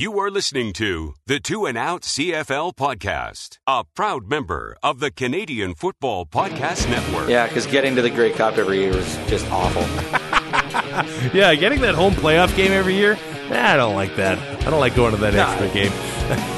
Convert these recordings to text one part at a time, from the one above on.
You are listening to the Two and Out CFL podcast, a proud member of the Canadian Football Podcast Network. Yeah, because getting to the Grey Cup every year is just awful. yeah, getting that home playoff game every year, nah, I don't like that. I don't like going to that Nah. extra game.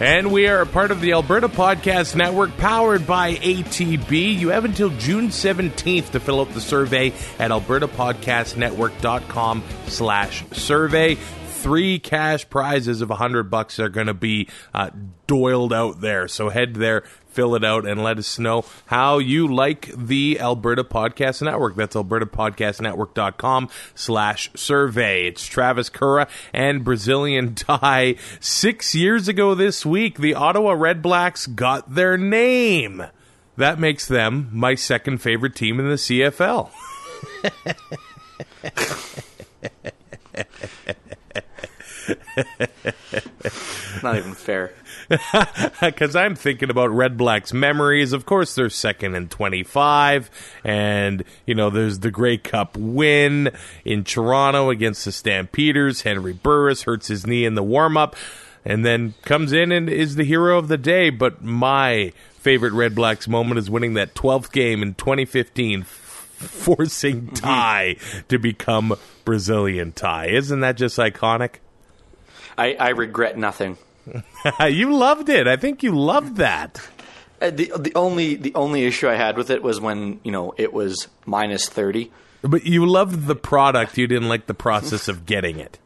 And we are a part of the Alberta Podcast Network powered by ATB. You have until June 17th to fill out the survey at albertapodcastnetwork.com slash survey. Three cash prizes of 100 bucks are going to be uh, doiled out there. So head there, fill it out, and let us know how you like the Alberta Podcast Network. That's albertapodcastnetwork.com slash survey. It's Travis Curra and Brazilian Ty. Six years ago this week, the Ottawa Red Blacks got their name. That makes them my second favorite team in the CFL. Not even fair. because I'm thinking about Red Black's memories. Of course, they're second and 25, and you know there's the Grey Cup win in Toronto against the Stampeders. Henry Burris hurts his knee in the warm up, and then comes in and is the hero of the day. But my favorite Red Blacks moment is winning that 12th game in 2015. Forcing mm-hmm. Ty to become Brazilian Ty. Isn't that just iconic? I, I regret nothing. you loved it. I think you loved that. Uh, the the only the only issue I had with it was when you know it was minus thirty. But you loved the product. You didn't like the process of getting it.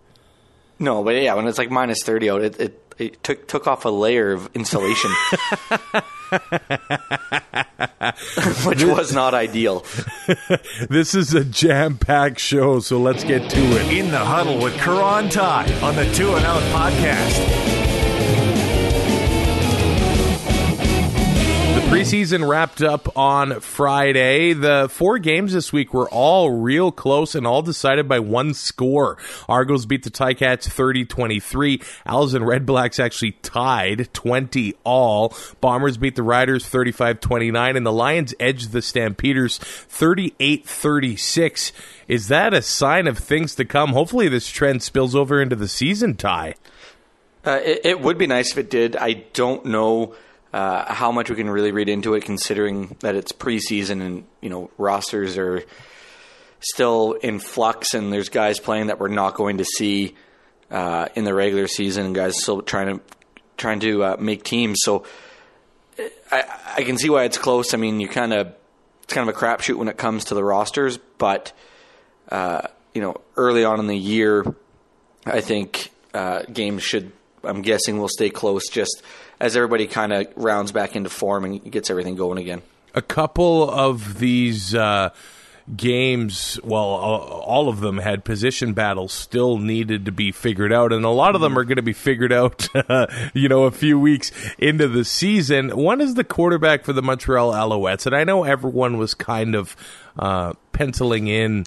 No, but yeah, when it's like minus thirty out, it, it, it took took off a layer of insulation, which was not ideal. This is a jam-packed show, so let's get to it. In the huddle with Kura and Tide on the Two and Out podcast. Preseason wrapped up on Friday. The four games this week were all real close and all decided by one score. Argos beat the Ticats 30-23. Owls and Red Blacks actually tied 20 all. Bombers beat the Riders 35-29 and the Lions edged the Stampeders 38-36. Is that a sign of things to come? Hopefully this trend spills over into the season tie. Uh, it, it would be nice if it did. I don't know uh, how much we can really read into it, considering that it's preseason and you know rosters are still in flux, and there's guys playing that we're not going to see uh, in the regular season, and guys still trying to trying to uh, make teams. So I, I can see why it's close. I mean, you kind of it's kind of a crapshoot when it comes to the rosters, but uh, you know, early on in the year, I think uh, games should. I'm guessing will stay close just as everybody kind of rounds back into form and gets everything going again. a couple of these uh, games, well, all of them had position battles still needed to be figured out, and a lot of them are going to be figured out, you know, a few weeks into the season. One is the quarterback for the Montreal Alouettes, and I know everyone was kind of uh, penciling in.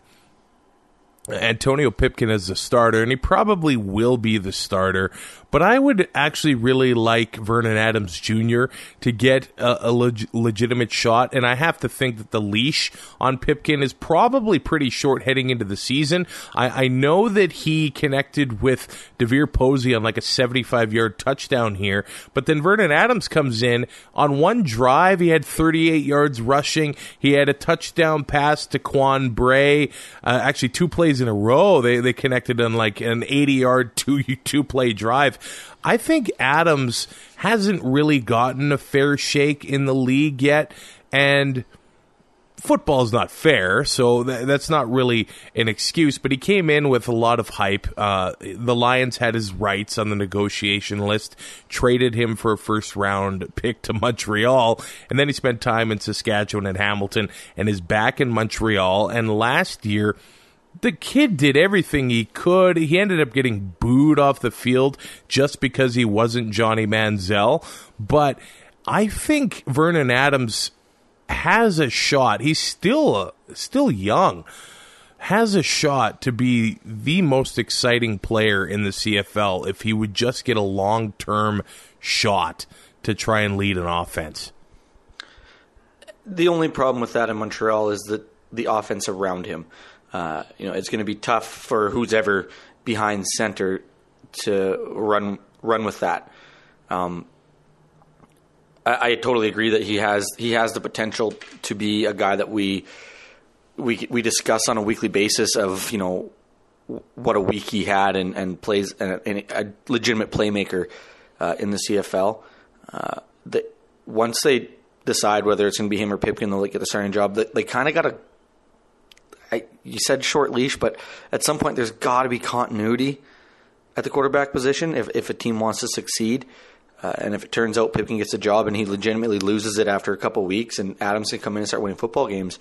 Antonio Pipkin as the starter, and he probably will be the starter. But I would actually really like Vernon Adams Jr. to get a, a leg- legitimate shot, and I have to think that the leash on Pipkin is probably pretty short heading into the season. I, I know that he connected with DeVier Posey on like a 75 yard touchdown here, but then Vernon Adams comes in on one drive. He had 38 yards rushing. He had a touchdown pass to Quan Bray. Uh, actually, two plays in a row. They they connected on like an 80 yard two two play drive. I think Adams hasn't really gotten a fair shake in the league yet, and football's not fair, so th- that's not really an excuse. But he came in with a lot of hype. Uh, the Lions had his rights on the negotiation list, traded him for a first round pick to Montreal, and then he spent time in Saskatchewan and Hamilton, and is back in Montreal. And last year the kid did everything he could. He ended up getting booed off the field just because he wasn't Johnny Manziel. But I think Vernon Adams has a shot. He's still uh, still young. Has a shot to be the most exciting player in the CFL if he would just get a long term shot to try and lead an offense. The only problem with that in Montreal is that the offense around him. Uh, you know, it's going to be tough for who's ever behind center to run run with that. Um, I, I, totally agree that he has he has the potential to be a guy that we we we discuss on a weekly basis of you know what a week he had and, and plays a, a legitimate playmaker uh, in the CFL. Uh, the, once they decide whether it's going to be him or Pipkin, they'll get the starting job. They, they kind of got to I, you said short leash, but at some point there's got to be continuity at the quarterback position if, if a team wants to succeed. Uh, and if it turns out Pipkin gets a job and he legitimately loses it after a couple weeks, and Adams can come in and start winning football games,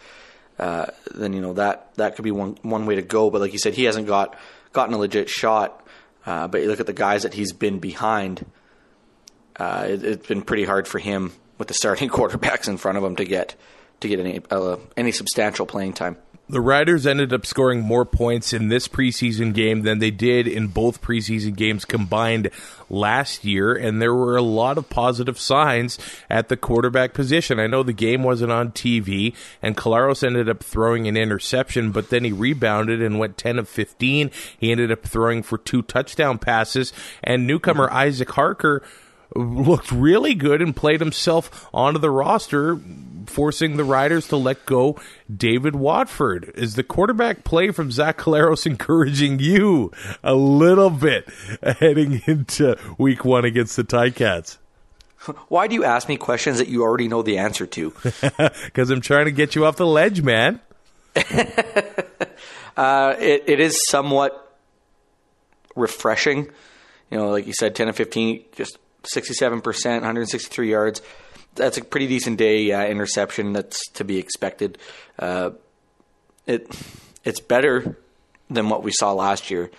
uh, then you know that that could be one one way to go. But like you said, he hasn't got gotten a legit shot. Uh, but you look at the guys that he's been behind. Uh, it, has been pretty hard for him with the starting quarterbacks in front of him to get to get any uh, any substantial playing time. The Riders ended up scoring more points in this preseason game than they did in both preseason games combined last year, and there were a lot of positive signs at the quarterback position. I know the game wasn't on TV, and Collaros ended up throwing an interception, but then he rebounded and went 10 of 15. He ended up throwing for two touchdown passes, and newcomer Isaac Harker looked really good and played himself onto the roster, forcing the Riders to let go David Watford. Is the quarterback play from Zach Collaros encouraging you a little bit heading into week one against the Ticats? Why do you ask me questions that you already know the answer to? Because I'm trying to get you off the ledge, man. uh, it, it is somewhat refreshing. You know, like you said, 10 and 15, just 67%, 163 yards. That's a pretty decent day uh, interception. That's to be expected. Uh, it it's better than what we saw last year.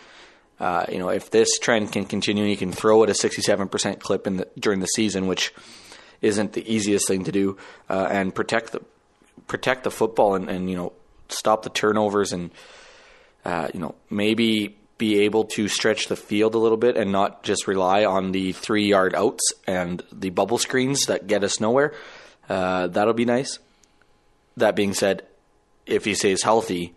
Uh, you know, if this trend can continue, you can throw at a 67% clip the, during the season, which isn't the easiest thing to do, uh, and protect the protect the football and, and you know stop the turnovers and uh, you know maybe be able to stretch the field a little bit and not just rely on the three yard outs and the bubble screens that get us nowhere. Uh, that'll be nice. That being said, if he stays healthy,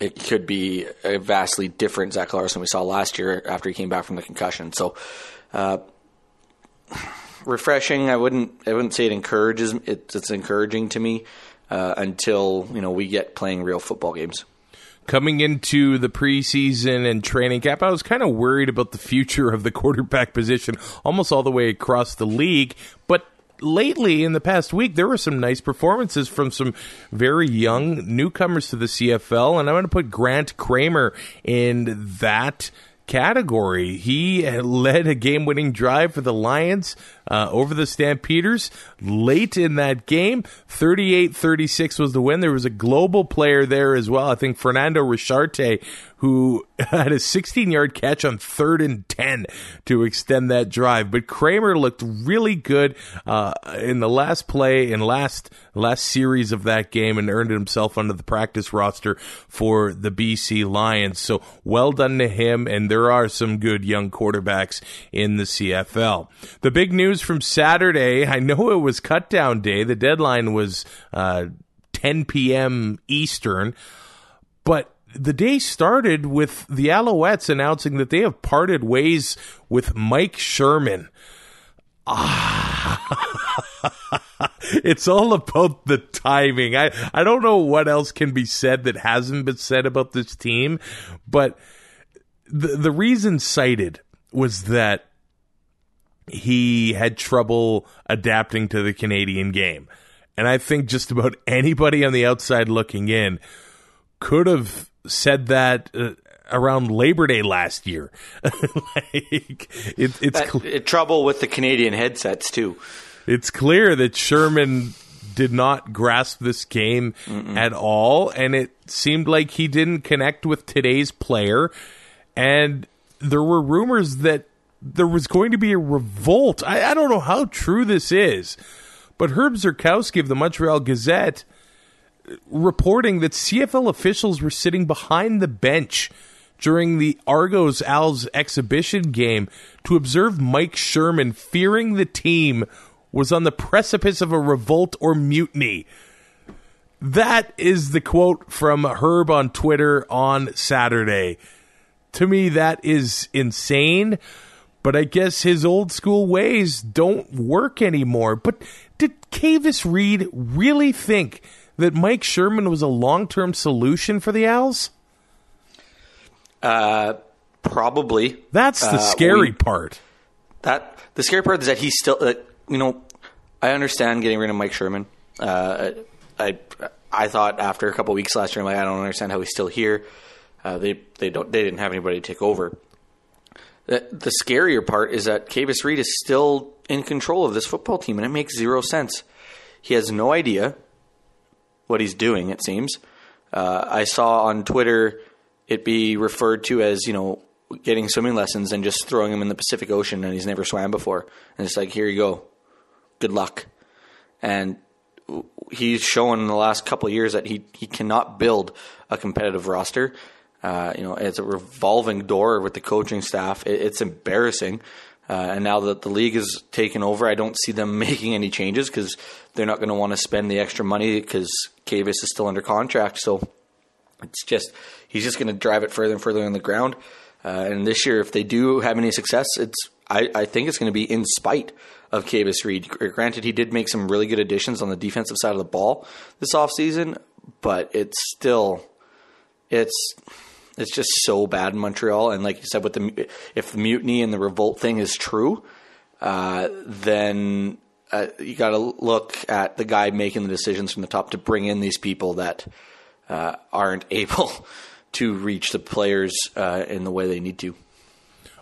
it could be a vastly different Zach Collaros we saw last year after he came back from the concussion. So, uh, refreshing. I wouldn't. I wouldn't say it encourages. It, it's encouraging to me uh, until you know we get playing real football games coming into the preseason and training camp, I was kind of worried about the future of the quarterback position almost all the way across the league. But lately, in the past week, there were some nice performances from some very young newcomers to the CFL, and I'm going to put Grant Kramer in that category. He led a game winning drive for the Lions uh, over the Stampeders late in that game. 38 36 was the win. There was a global player there as well. I think Fernando Richarte, who had a 16 yard catch on third and 10 to extend that drive. But Kramer looked really good uh, in the last play and last last series of that game and earned himself onto the practice roster for the BC Lions. So well done to him. And there are some good young quarterbacks in the CFL. The big news from Saturday, I know it was cut down day. The deadline was uh, 10 p.m. Eastern, but the day started with the Alouettes announcing that they have parted ways with Mike Sherman. Ah. it's all about the timing. I, I don't know what else can be said that hasn't been said about this team, but the the reason cited was that he had trouble adapting to the Canadian game. And I think just about anybody on the outside looking in could have said that uh, around Labor Day last year. like it, it's cl- trouble with the Canadian headsets too. It's clear that Sherman did not grasp this game Mm-mm. at all, and it seemed like he didn't connect with today's player. And there were rumors that there was going to be a revolt. I, I don't know how true this is, but Herb Zurkowsky of the Montreal Gazette uh, reporting that CFL officials were sitting behind the bench during the Argos Als exhibition game to observe Mike Sherman, fearing the team was on the precipice of a revolt or mutiny. That is the quote from Herb on Twitter on Saturday. To me, that is insane, but I guess his old school ways don't work anymore. But did Kavis Reed really think that Mike Sherman was a long term solution for the Owls? Uh, probably. That's the uh, scary we, part. That the scary part is that he's still. Uh, you know, I understand getting rid of Mike Sherman. Uh, I I thought after a couple weeks last year, I'm like, I don't understand how he's still here. Uh, they they don't they didn't have anybody to take over. The, the scarier part is that Kavis Reed is still in control of this football team, and it makes zero sense. He has no idea what he's doing. It seems. Uh, I saw on Twitter it be referred to as you know getting swimming lessons and just throwing him in the Pacific Ocean and he's never swam before, and it's like here you go, good luck, and he's shown in the last couple of years that he he cannot build a competitive roster. Uh, you know, it's a revolving door with the coaching staff. It, it's embarrassing. Uh, and now that the league is taken over, I don't see them making any changes because they're not going to want to spend the extra money because Kavis is still under contract. So it's just he's just going to drive it further and further on the ground. Uh, and this year, if they do have any success, it's I, I think it's going to be in spite of Kavis Reed. Granted, he did make some really good additions on the defensive side of the ball this offseason, but it's still it's it's just so bad in Montreal. And like you said, with the if the mutiny and the revolt thing is true, uh, then uh, you got to look at the guy making the decisions from the top to bring in these people that uh, aren't able to reach the players uh, in the way they need to.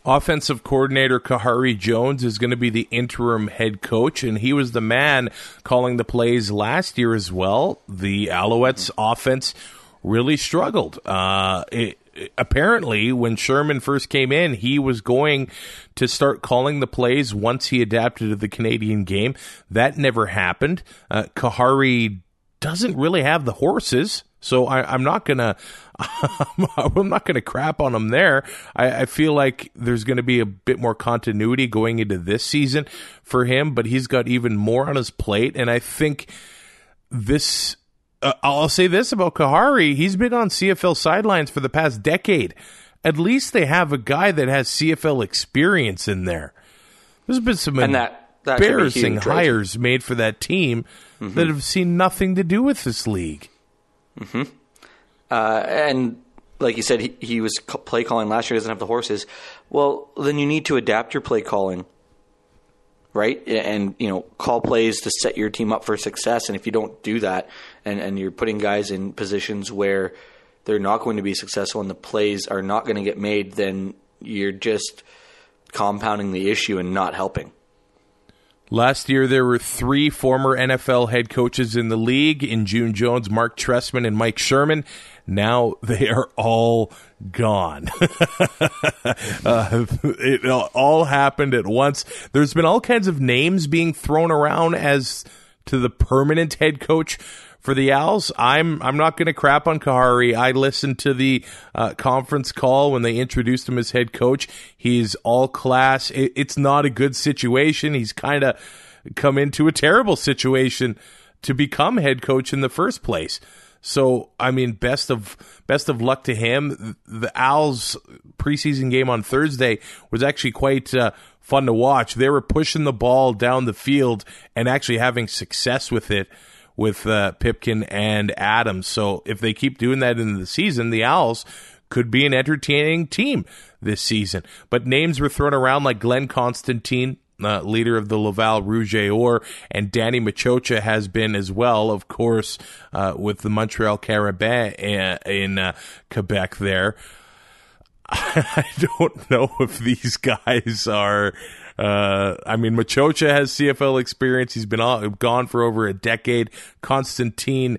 Offensive coordinator Khari Jones is going to be the interim head coach, and he was the man calling the plays last year as well. The Alouettes' offense really struggled. Uh, it, apparently, when Sherman first came in, he was going to start calling the plays once he adapted to the Canadian game. That never happened. Uh, Khari doesn't really have the horses. So I, am not gonna, I'm not gonna crap on him there. I, I feel like there's to be a bit more continuity going into this season for him, but he's got even more on his plate, and I think this. Uh, I'll say this about Khari: he's been on CFL sidelines for the past decade. At least they have a guy that has CFL experience in there. There's been some and that, that embarrassing huge, hires right? made for that team mm-hmm. that have seen nothing to do with this league. Mm-hmm. Uh, and like you said, he, he was play calling last year. Doesn't have the horses. Well, then you need to adapt your play calling, right? And you know, call plays to set your team up for success. And if you don't do that, and and you're putting guys in positions where they're not going to be successful, and the plays are not going to get made, then you're just compounding the issue and not helping. Last year, there were three former NFL head coaches in the league in June Jones, Mark Trestman, and Mike Sherman. Now they are all gone. uh, it all happened at once. There's been all kinds of names being thrown around as to the permanent head coach for the Owls. I'm I'm not going to crap on Khari. I listened to the uh, conference call when they introduced him as head coach. He's all class. It, it's not a good situation. He's kind of come into a terrible situation to become head coach in the first place. So I mean, best of best of luck to him. The Owls preseason game on Thursday was actually quite uh, fun to watch. They were pushing the ball down the field and actually having success with it with uh, Pipkin and Adams. So if they keep doing that in the season, the Owls could be an entertaining team this season. But names were thrown around like Glen Constantin, uh, leader of the Laval Rouge Or, and Danny Maciocia has been as well, of course, uh, with the Montreal Carabins in, in uh, Quebec there. I don't know if these guys are Uh, I mean, Maciocia has CFL experience. He's been all, gone for over a decade. Constantin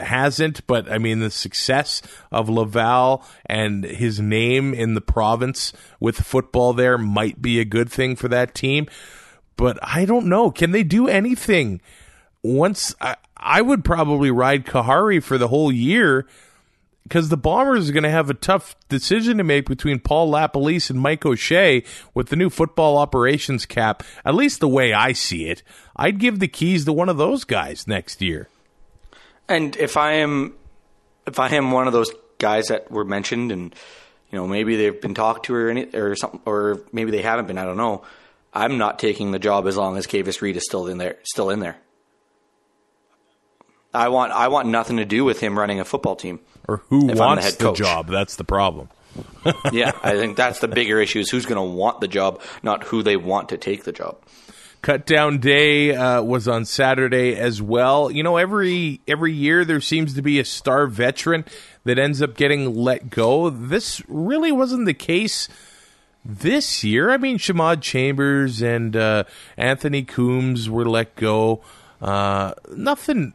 hasn't, but I mean, the success of Laval and his name in the province with football there might be a good thing for that team. But I don't know. Can they do anything? Once I, I would probably ride Khari for the whole year because the Bombers are going to have a tough decision to make between Paul LaPolice and Mike O'Shea with the new football operations cap. At least the way I see it, I'd give the keys to one of those guys next year. And if I am, if I am one of those guys that were mentioned, and you know maybe they've been talked to or any or something, or maybe they haven't been, I don't know. I'm not taking the job as long as Kavis Reed is still in there. Still in there. I want I want nothing to do with him running a football team. Or who the wants head the, job? That's the problem. yeah, I think that's the bigger issue: is who's going to want the job, not who they want to take the job. Cut down day uh, was on Saturday as well. You know, every every year there seems to be a star veteran that ends up getting let go. This really wasn't the case this year. I mean, Shamawd Chambers and uh, Anthony Coombs were let go. Uh, nothing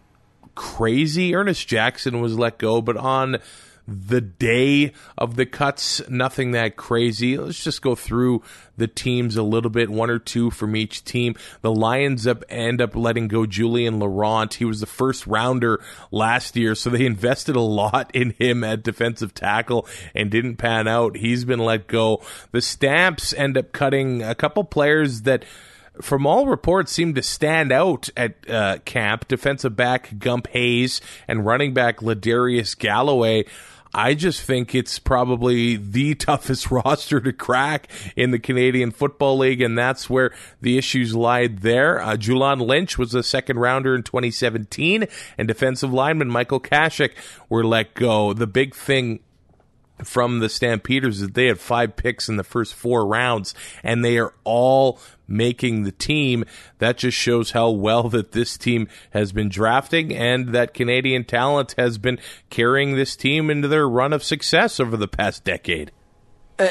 crazy. Ernest Jackson was let go, but on the day of the cuts, nothing that crazy. Let's just go through the teams a little bit, one or two from each team. The Lions up end up letting go Julian Laurent. He was the first rounder last year, so they invested a lot in him at defensive tackle and didn't pan out. He's been let go. The Stamps end up cutting a couple players that from all reports, seemed to stand out at uh, camp. Defensive back Gump Hayes and running back Ladarius Galloway. I just think it's probably the toughest roster to crack in the Canadian Football League, and that's where the issues lied there. Uh, Julian Lynch was a second rounder in 2017, and defensive lineman Michael Kashik were let go. The big thing from the Stampeders is they had five picks in the first four rounds, and they are all making the team. That just shows how well that this team has been drafting, and that Canadian talent has been carrying this team into their run of success over the past decade. Uh,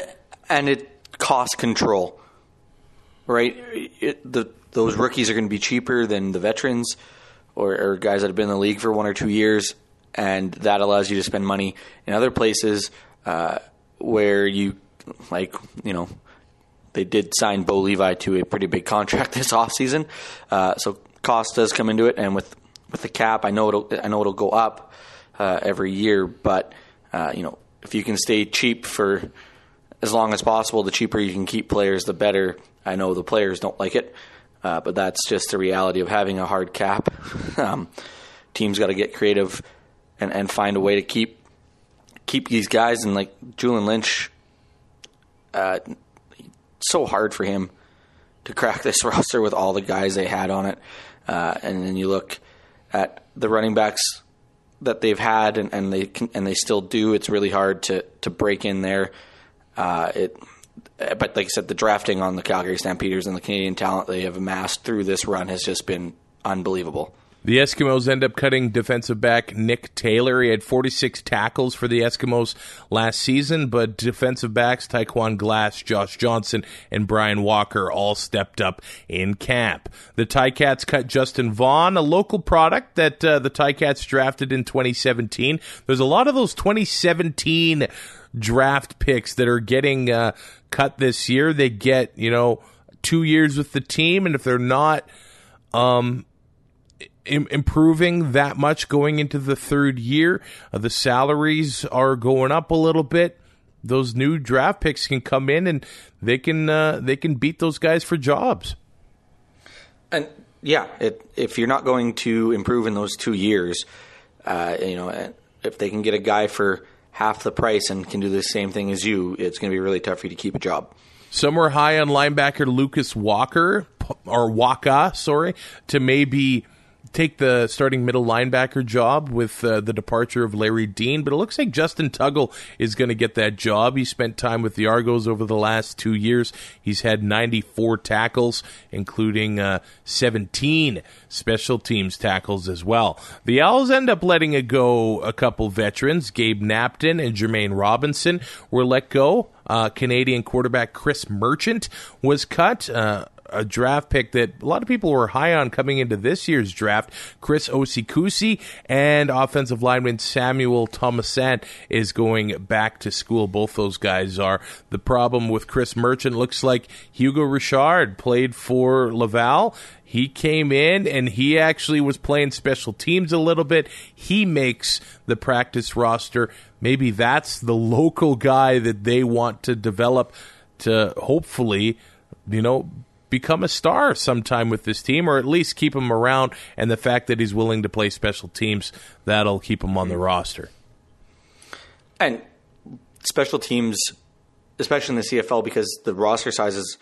and it cost control, right? It, the those rookies are going to be cheaper than the veterans or, or guys that have been in the league for one or two years, and that allows you to spend money in other places uh, where you, like, you know, they did sign Bo Levi to a pretty big contract this offseason. Uh, so cost does come into it, and with with the cap, I know it'll I know it'll go up uh, every year, but uh, you know if you can stay cheap for as long as possible, the cheaper you can keep players, the better. I know the players don't like it, uh, but that's just the reality of having a hard cap. um, teams got to get creative and, and find a way to keep keep these guys. And like Julian Lynch, uh, so hard for him to crack this roster with all the guys they had on it. Uh, and then you look at the running backs that they've had and, and they can, and they still do. It's really hard to to break in there. Uh, it, but like I said, the drafting on the Calgary Stampeders and the Canadian talent they have amassed through this run has just been unbelievable. The Eskimos end up cutting defensive back Nick Taylor. He had 46 tackles for the Eskimos last season, but defensive backs Taekwon Glass, Josh Johnson, and Brian Walker all stepped up in camp. The Ticats cut Justin Vaughn, a local product that uh, the Ticats drafted in 2017. There's a lot of those 2017 draft picks that are getting uh, cut this year. They get, you know, two years with the team, and if they're not, um, Im- improving that much going into the third year. Uh, the salaries are going up a little bit. Those new draft picks can come in and they can uh, they can beat those guys for jobs. And yeah, it, if you're not going to improve in those two years, uh, you know, if they can get a guy for half the price and can do the same thing as you, it's going to be really tough for you to keep a job. Some were high on linebacker Lucas Walker or Wacha, sorry, to maybe take the starting middle linebacker job with uh, the departure of Larry Dean, but it looks like Justin Tuggle is going to get that job. He spent time with the Argos over the last two years. He's had 94 tackles, including uh, 17 special teams tackles as well. The Owls end up letting go a couple veterans. Gabe Napton and Jermaine Robinson were let go. Uh, Canadian quarterback Chris Merchant was cut. Uh, a draft pick that a lot of people were high on coming into this year's draft. Chris Osei-Kusi and offensive lineman Samuel Thomassin is going back to school. Both those guys are. The problem with Chris Merchant looks like Hugo Richard played for Laval. He came in and he actually was playing special teams a little bit. He makes the practice roster. Maybe that's the local guy that they want to develop to hopefully, you know, become a star sometime with this team, or at least keep him around. And the fact that he's willing to play special teams, that'll keep him on the roster. And special teams, especially in the CFL, because the roster sizes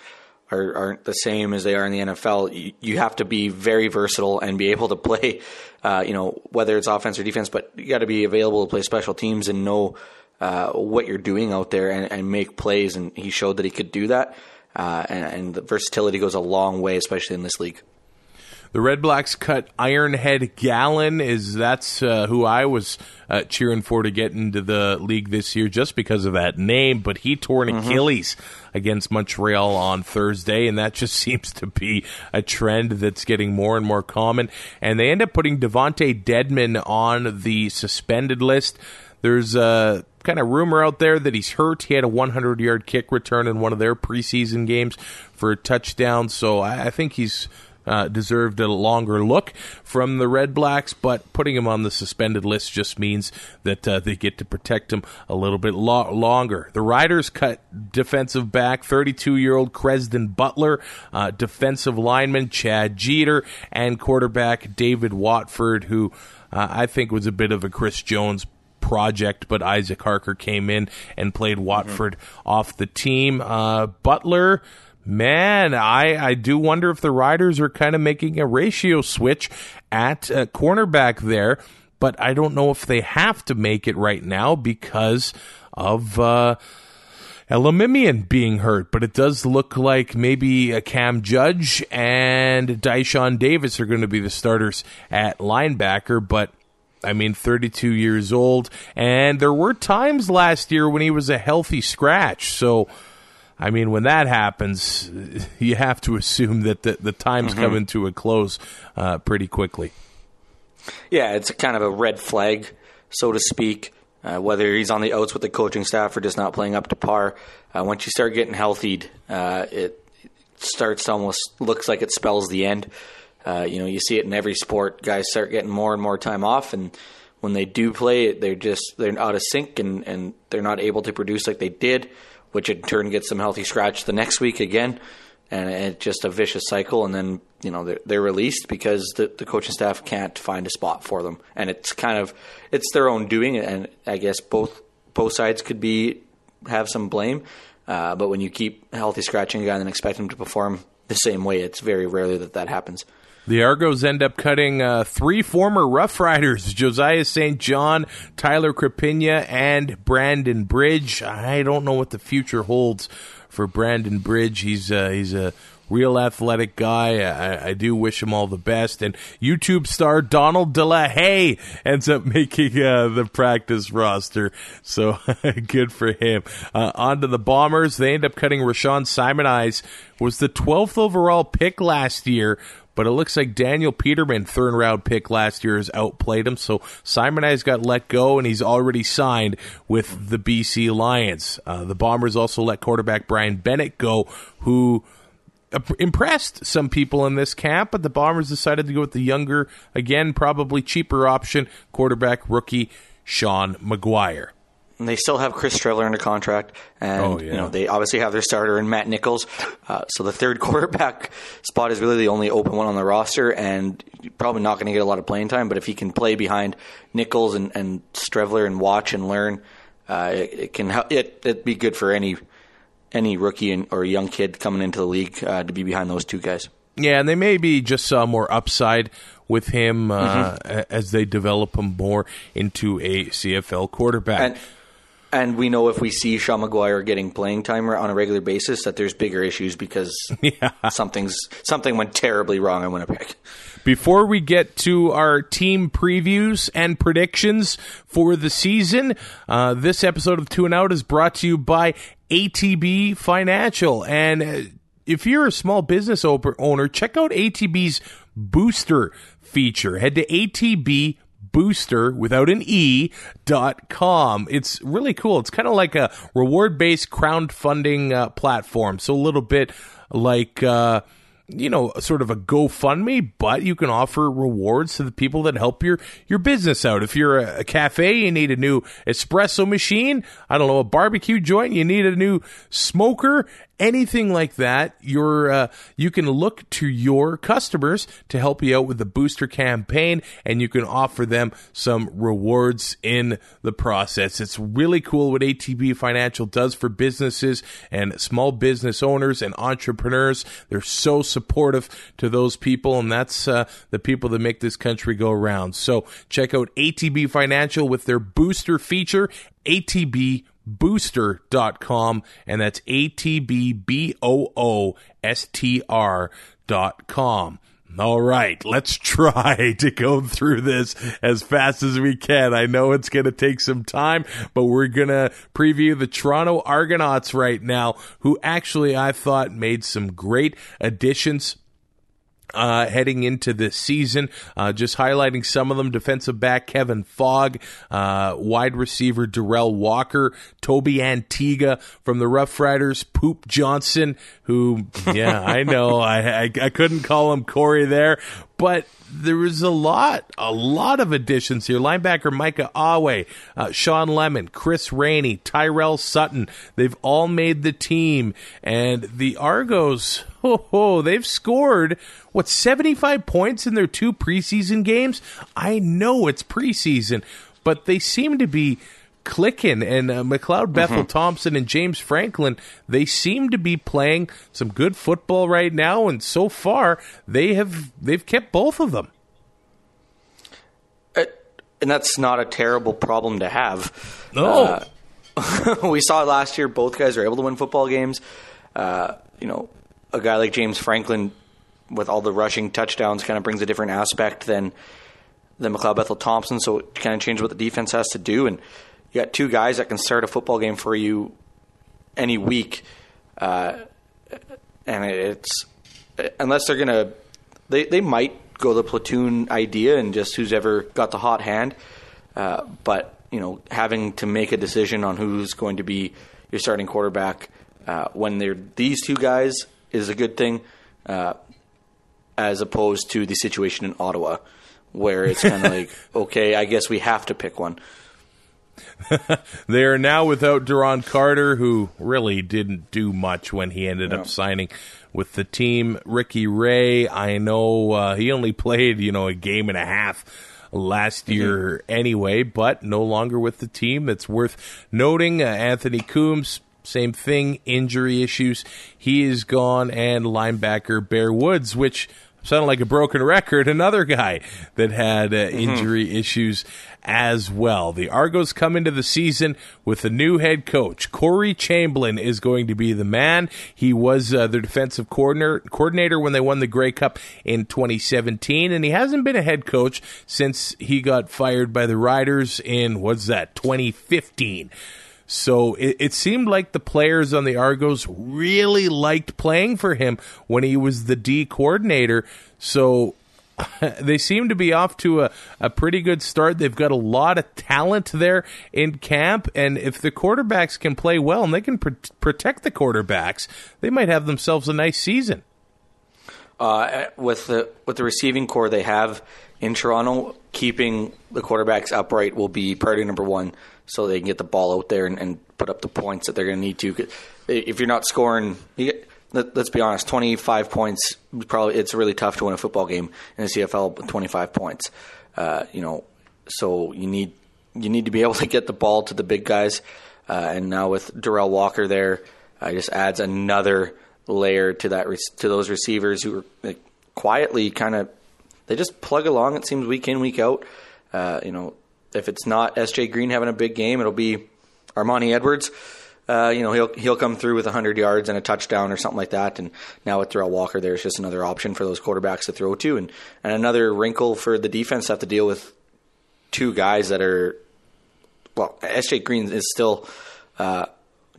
are, aren't the same as they are in the NFL. You, you have to be very versatile and be able to play, uh, you know, whether it's offense or defense. But you got to be available to play special teams and know uh, what you're doing out there and, and make plays. And he showed that he could do that uh, and, and the versatility goes a long way, especially in this league. The Red Blacks cut Ironhead Gallon. Is that's uh, who I was uh, cheering for to get into the league this year, just because of that name. But he tore an mm-hmm. Achilles against Montreal on Thursday, and that just seems to be a trend that's getting more and more common. And they end up putting Devonte Dedmon on the suspended list. There's a kind of rumor out there that he's hurt. He had a 100 yard kick return in one of their preseason games for a touchdown. So I, I think he's uh, deserved a longer look from the Red Blacks, but putting him on the suspended list just means that uh, they get to protect him a little bit lo- longer. The Riders cut defensive back 32 year old Crezdon Butler, uh, defensive lineman Chad Jeter, and quarterback David Watford, who uh, I think was a bit of a Chris Jones project, but Isaac Harker came in and played Watford mm-hmm. off the team. Uh, Butler. Man, I, I do wonder if the Riders are kind of making a ratio switch at uh, cornerback there, but I don't know if they have to make it right now because of uh, Elimimian being hurt. But it does look like maybe a Cam Judge and Dyshawn Davis are going to be the starters at linebacker, but I mean, 32 years old. And there were times last year when he was a healthy scratch. So, I mean, when that happens, you have to assume that the, the time's mm-hmm. coming to a close uh, pretty quickly. Yeah, it's kind of a red flag, so to speak. Uh, whether he's on the outs with the coaching staff or just not playing up to par, uh, once you start getting healthied, uh, it starts almost looks like it spells the end. Uh, you know, you see it in every sport. Guys start getting more and more time off, and when they do play, they're just they're out of sync and and they're not able to produce like they did, which in turn gets them healthy scratch the next week again, and it's just a vicious cycle. And then you know they're, they're released because the, the coaching staff can't find a spot for them, and it's kind of it's their own doing, and I guess both both sides could be have some blame. Uh, but when you keep healthy scratching a guy and expect him to perform the same way, it's very rarely that that happens. The Argos end up cutting uh, three former Rough Riders Josiah St. John, Tyler Crapigna, and Brandon Bridge. I don't know what the future holds for Brandon Bridge. He's uh, he's a real athletic guy. I, I, do wish him all the best. And YouTube star Donald DeLahaye ends up making uh, the practice roster. So good for him. Uh, on to the Bombers. They end up cutting Rashaun Simonise, was the 12th overall pick last year but it looks like Daniel Petermann, third round pick last year, has outplayed him. So Simon has got let go, and he's already signed with the BC Lions. Uh, the Bombers also let quarterback Brian Bennett go, who impressed some people in this camp, but the Bombers decided to go with the younger, again, probably cheaper option, quarterback rookie Sean Maguire. And they still have Chris Streveler under contract, and oh, yeah. you know they obviously have their starter in Matt Nichols. Uh, so the third quarterback spot is really the only open one on the roster, and probably not going to get a lot of playing time. But if he can play behind Nichols and, and Streveler and watch and learn, uh, it, it, can it it'd be good for any any rookie and, or young kid coming into the league uh, to be behind those two guys. Yeah, and they maybe just saw more upside with him uh, Mm-hmm. as they develop him more into a CFL quarterback. And and we know if we see Sean Maguire getting playing time on a regular basis, that there's bigger issues because something's something went terribly wrong in Winnipeg. Before we get to our team previews and predictions for the season, uh, this episode of Two and Out is brought to you by ATB Financial. And uh, if you're a small business op- owner, check out ATB's booster feature. Head to ATB booster without an e dot com it's really cool it's kind of like a reward based crowdfunding uh, platform so a little bit like uh you know, sort of a GoFundMe, but you can offer rewards to the people that help your your business out. If you're a, a cafe, you need a new espresso machine. I don't know, a barbecue joint, you need a new smoker, anything like that. You're uh, you can look to your customers to help you out with the booster campaign, and you can offer them some rewards in the process. It's really cool what ATB Financial does for businesses and small business owners and entrepreneurs. They're so supportive to those people, and that's uh, the people that make this country go around. So check out ATB Financial with their booster feature, ATB booster.com and that's A-T-B-B-O-O-S-T-R dot com. All right, let's try to go through this as fast as we can. I know it's going to take some time, but we're going to preview the Toronto Argonauts right now, who actually I thought made some great additions uh, heading into this season. Uh, just highlighting some of them: defensive back Kevin Fogg, uh, wide receiver Derel Walker, Toby Antigua from the Rough Riders, Poop Johnson, who, yeah, I know, I, I I couldn't call him Corey there, but there was a lot, a lot of additions here. Linebacker Micah Awe, uh, Sean Lemon, Chris Rainey, Tyrell Sutton. They've all made the team. And the Argos, oh, oh, they've scored, what, 75 points in their two preseason games? I know it's preseason, but they seem to be clicking and uh, McLeod Bethel Thompson and James Franklin they seem to be playing some good football right now and so far they have they've kept both of them Uh, and that's not a terrible problem to have. no Uh, we saw last year. Both guys are able to win football games. Uh, you know, a guy like James Franklin with all the rushing touchdowns kind of brings a different aspect than than McLeod Bethel Thompson. So it kind of changes what the defense has to do. And you got two guys that can start a football game for you any week. Uh, and it's unless they're gonna, they they might go the platoon idea and just who's ever got the hot hand. Uh, but you know, having to make a decision on who's going to be your starting quarterback uh, when they're these two guys is a good thing, uh, as opposed to the situation in Ottawa, where it's kind of like, okay, I guess we have to pick one. They are now without Duron Carter, who really didn't do much when he ended up signing with the team. Ricky Ray, I know uh, he only played, you know, a game and a half last year anyway, but no longer with the team. It's worth noting. Uh, Anthony Coombs, same thing, injury issues. He is gone, and linebacker Bear Woods, which sounded like a broken record, another guy that had uh, injury issues as well. The Argos come into the season with a new head coach. Corey Chamberlain is going to be the man. He was uh, their defensive coordinator, coordinator when they won the Grey Cup in 2017, and he hasn't been a head coach since he got fired by the Riders in, what's that, 2015. So it, it seemed like the players on the Argos really liked playing for him when he was the D coordinator. So they seem to be off to a, a pretty good start. They've got a lot of talent there in camp. And if the quarterbacks can play well and they can pr- protect the quarterbacks, they might have themselves a nice season. Uh, with the with the receiving corps they have in Toronto, keeping the quarterbacks upright will be priority number one, so they can get the ball out there and, and put up the points that they're going to need to. If you're not scoring, you get, let, us be honest, 25 points probably it's really tough to win a football game in the CFL with 25 points. Uh, you know, so you need you need to be able to get the ball to the big guys, uh, and now with Derel Walker there, uh, just adds another layer to that to those receivers who are like, quietly kind of they just plug along. It seems week in week out. Uh, you know, if it's not SJ Green having a big game, it'll be Armani Edwards. Uh, you know, he'll he'll come through with 100 yards and a touchdown or something like that. And now with Derel Walker, there's just another option for those quarterbacks to throw to, and and another wrinkle for the defense to have to deal with two guys that are well, SJ Green is still. Uh,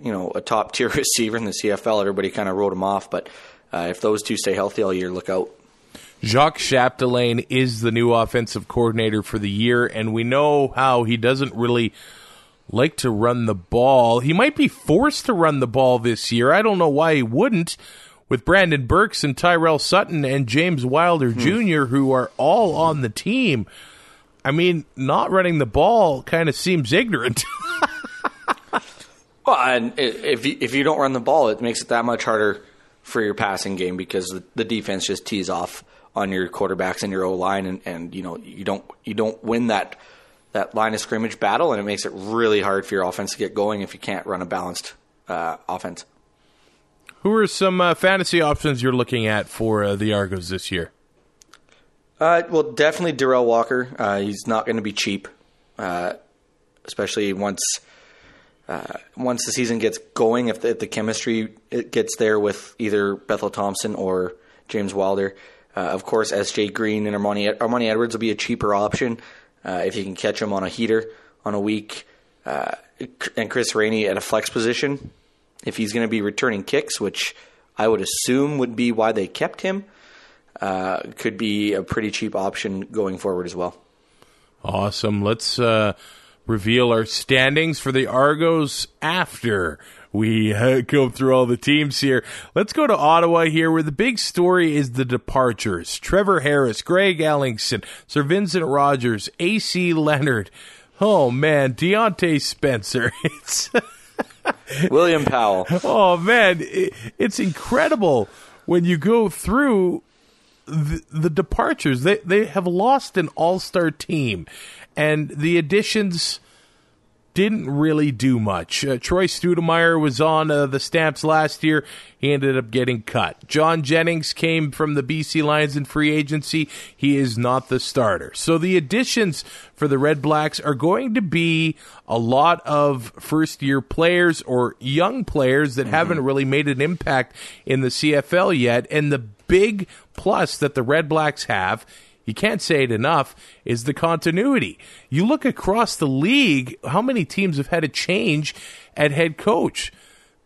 you know, a top tier receiver in the CFL. Everybody kind of wrote him off, but uh, if those two stay healthy all year, look out. Jacques Chapdelaine is the new offensive coordinator for the year, and we know how he doesn't really like to run the ball. He might be forced to run the ball this year. I don't know why he wouldn't. With Brandon Burks and Tyrell Sutton and James Wilder hmm. Jr., who are all on the team. I mean, not running the ball kind of seems ignorant. Well, and if you, if you don't run the ball, it makes it that much harder for your passing game because the, the defense just tees off on your quarterbacks and your O line, and, and you know you don't you don't win that that line of scrimmage battle, and it makes it really hard for your offense to get going if you can't run a balanced uh, offense. Who are some uh, fantasy options you're looking at for uh, the Argos this year? Uh, well, definitely Derel Walker. Uh, he's not going to be cheap, uh, especially once uh, once the season gets going, if the, if the, chemistry it gets there with either Bethel Thompson or James Wilder, uh, of course, SJ Green and Armani, Armani Edwards will be a cheaper option uh, if you can catch him on a heater on a week. Uh, and Chris Rainey at a flex position, if he's going to be returning kicks, which I would assume would be why they kept him, uh, could be a pretty cheap option going forward as well. Awesome. Let's uh, reveal our standings for the Argos after we uh, go through all the teams here. Let's go to Ottawa here, where the big story is the departures. Trevor Harris, Greg Ellingson, Sir Vincent Rogers, A.C. Leonard. Oh, man, Diontae Spencer. It's William Powell. Oh, man, it's incredible when you go through the, the departures. They, they have lost an all star team and the additions didn't really do much. Uh, Troy Stoudermire was on uh, the Stamps last year. He ended up getting cut. John Jennings came from the BC Lions in free agency. He is not the starter. So the additions for the Red Blacks are going to be a lot of first year players or young players that mm-hmm. haven't really made an impact in the CFL yet. And the big plus that the Red Blacks have you can't say it enough, is the continuity. You look across the league, how many teams have had a change at head coach?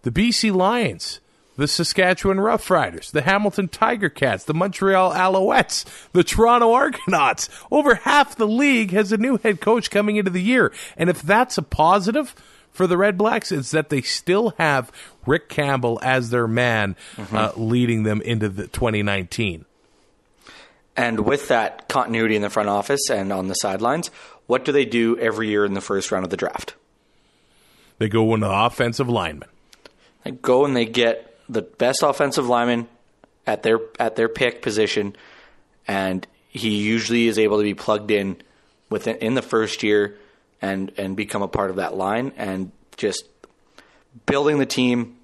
The BC Lions, the Saskatchewan Roughriders, the Hamilton Tiger Cats, the Montreal Alouettes, the Toronto Argonauts. Over half the league has a new head coach coming into the year. And if that's a positive for the Red Blacks, it's that they still have Rick Campbell as their man mm-hmm. uh, leading them into the 2019. And with that continuity in the front office and on the sidelines, what do they do every year in the first round of the draft? They go in the offensive lineman. They go and they get the best offensive lineman at their at their pick position, and he usually is able to be plugged in within in the first year and and become a part of that line and just building the team.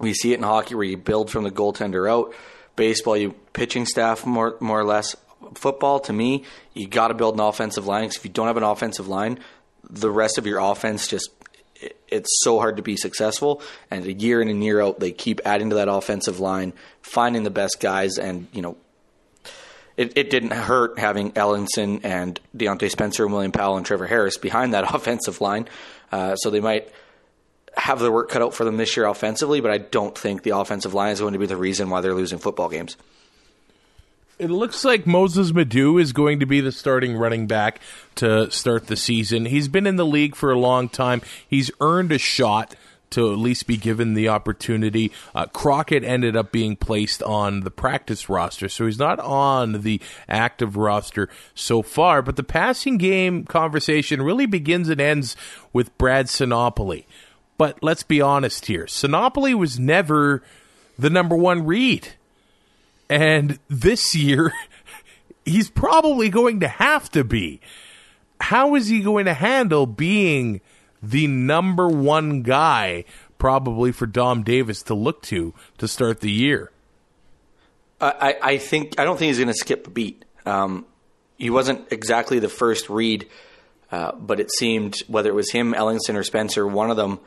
We see it in hockey where you build from the goaltender out baseball, you pitching staff more more or less. Football, to me, you got to build an offensive line. Because if you don't have an offensive line, the rest of your offense just it's so hard to be successful. And a year in and year out, they keep adding to that offensive line, finding the best guys, and you know. It, it didn't hurt having Ellingson and Diontae Spencer and William Powell and Trevor Harris behind that offensive line. Uh, so they might have their work cut out for them this year offensively, but I don't think the offensive line is going to be the reason why they're losing football games. It looks like Mossis Madu is going to be the starting running back to start the season. He's been in the league for a long time. He's earned a shot to at least be given the opportunity. Uh, Crockett ended up being placed on the practice roster, so he's not on the active roster so far. But the passing game conversation really begins and ends with Brad Sinopoli. But let's be honest here. Sinopoli was never the number one read. And this year, he's probably going to have to be. How is he going to handle being the number one guy, probably for Dom Davis to look to to start the year? I, I think I don't think he's going to skip a beat. Um, he wasn't exactly the first read, uh, but it seemed whether it was him, Ellingson, or Spencer, one of them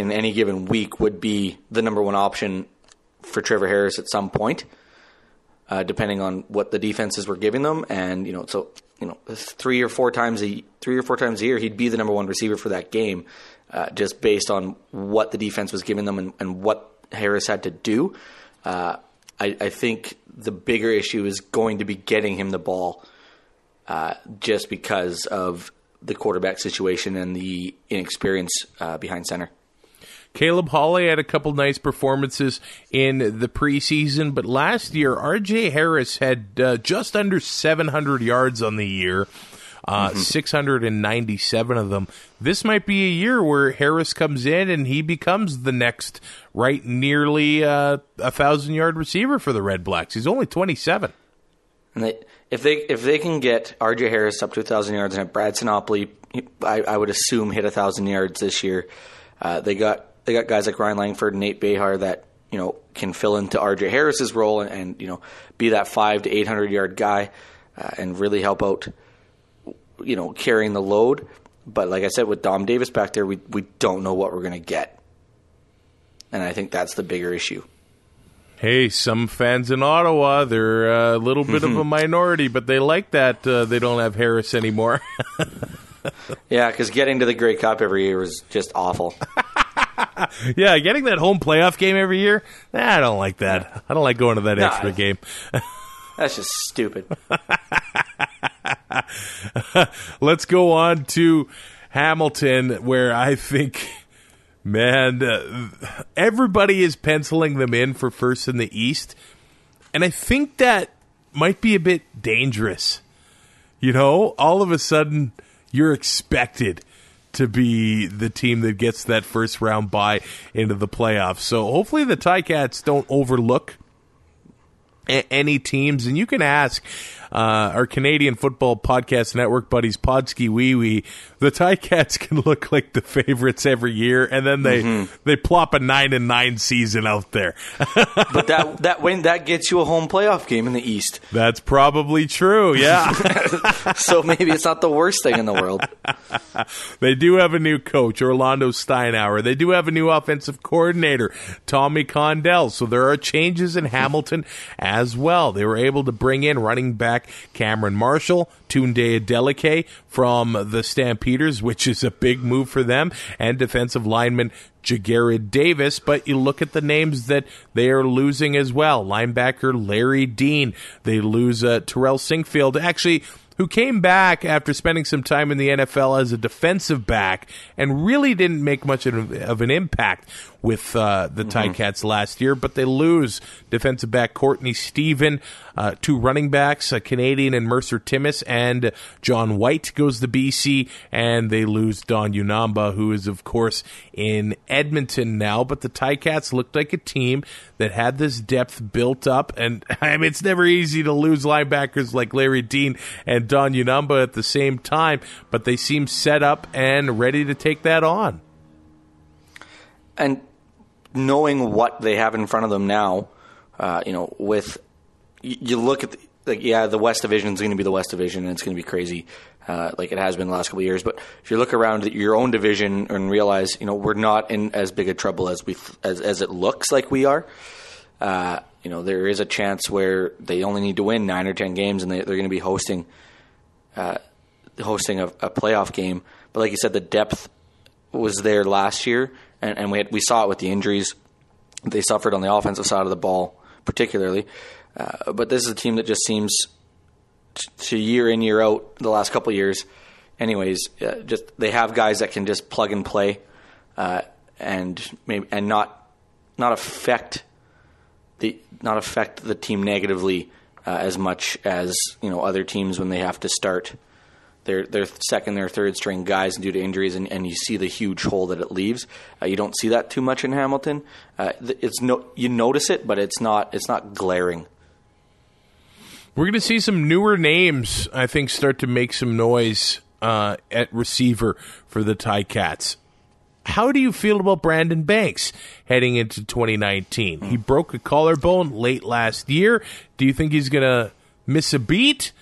in any given week would be the number one option for Trevor Harris at some point, uh, depending on what the defenses were giving them. And you know, so you know, three or four times a three or four times a year, he'd be the number one receiver for that game, uh, just based on what the defense was giving them and, and what Harris had to do. Uh, I, I, think the bigger issue is going to be getting him the ball, uh, just because of the quarterback situation and the inexperience uh, behind center. Caleb Holley had a couple nice performances in the preseason, but last year RJ Harris had uh, just under 700 yards on the year. Uh, mm-hmm. 697 of them. This might be a year where Harris comes in and he becomes the next right nearly uh, a thousand yard receiver for the Red Blacks. He's only 27. And they, if they if they can get RJ Harris up to a thousand yards and have Brad Sinopoli, I, I, would assume hit a thousand yards this year. Uh, they got they got guys like Ryan Langford and Nate Behar that you know can fill into RJ Harris's role and, and you know be that five to eight hundred yard guy uh, and really help out. You know, carrying the load. But like I said, with Dom Davis back there, we we don't know what we're going to get, and I think that's the bigger issue. Hey, some fans in Ottawa, they're a little bit of a minority, but they like that uh, they don't have Harris anymore. yeah, because getting to the Grey Cup every year was just awful. yeah, getting that home playoff game every year, nah, I don't like that. I don't like going to that extra game. that's just stupid. Let's go on to Hamilton, where I think, man, uh, everybody is penciling them in for first in the East. And I think that might be a bit dangerous. You know, all of a sudden, you're expected to be the team that gets that first round bye into the playoffs. So hopefully the Ticats don't overlook any teams, and you can ask uh, our Canadian Football Podcast Network buddies, Podsky Wee Wee, the Ticats can look like the favorites every year, and then they mm-hmm. they plop a nine and nine season out there. but that that win that gets you a home playoff game in the East. That's probably true. Yeah. so maybe it's not the worst thing in the world. they do have a new coach, Orlando Steinauer. They do have a new offensive coordinator, Tommy Condell. So there are changes in Hamilton as well. They were able to bring in running back Cameron Marshall, Tunde Adeleke from the Stampeders, which is a big move for them, and defensive lineman Ja'Gared Davis. But you look at the names that they are losing as well. Linebacker Larry Dean. They lose uh, Terrell Sinkfield. Actually, who came back after spending some time in the NFL as a defensive back and really didn't make much of an impact with uh, the mm-hmm. Ticats last year, but they lose defensive back Courtney Stephen, uh, two running backs, a Canadian and Mercer Timmis, and John White goes to BC, and they lose Don Unamba, who is, of course, in Edmonton now. But the Ticats looked like a team that had this depth built up, and I mean, it's never easy to lose linebackers like Larry Dean and Don Unamba at the same time, but they seem set up and ready to take that on. And knowing what they have in front of them now, uh, you know, with you look at the, like yeah, the West Division is going to be the West Division, and it's going to be crazy, uh, like it has been the last couple of years. But if you look around at your own division and realize, you know, we're not in as big a trouble as we as as it looks like we are. Uh, you know, there is a chance where they only need to win nine or ten games, and they, are going to be hosting uh, hosting a, a playoff game. But like you said, the depth was there last year, and, and we had, we saw it with the injuries they suffered on the offensive side of the ball, particularly. Uh, but this is a team that just seems t- to year in year out the last couple years. Anyways, uh, just they have guys that can just plug and play, uh, and maybe and not not affect the not affect the team negatively uh, as much as you know other teams when they have to start their their second, their third string guys due to injuries, and, and you see the huge hole that it leaves. Uh, you don't see that too much in Hamilton. Uh, it's no, you notice it, but it's not it's not glaring. We're going to see some newer names, I think, start to make some noise uh, at receiver for the Ticats. How do you feel about Brandon Banks heading into 2019? He broke a collarbone late last year. Do you think he's going to miss a beat?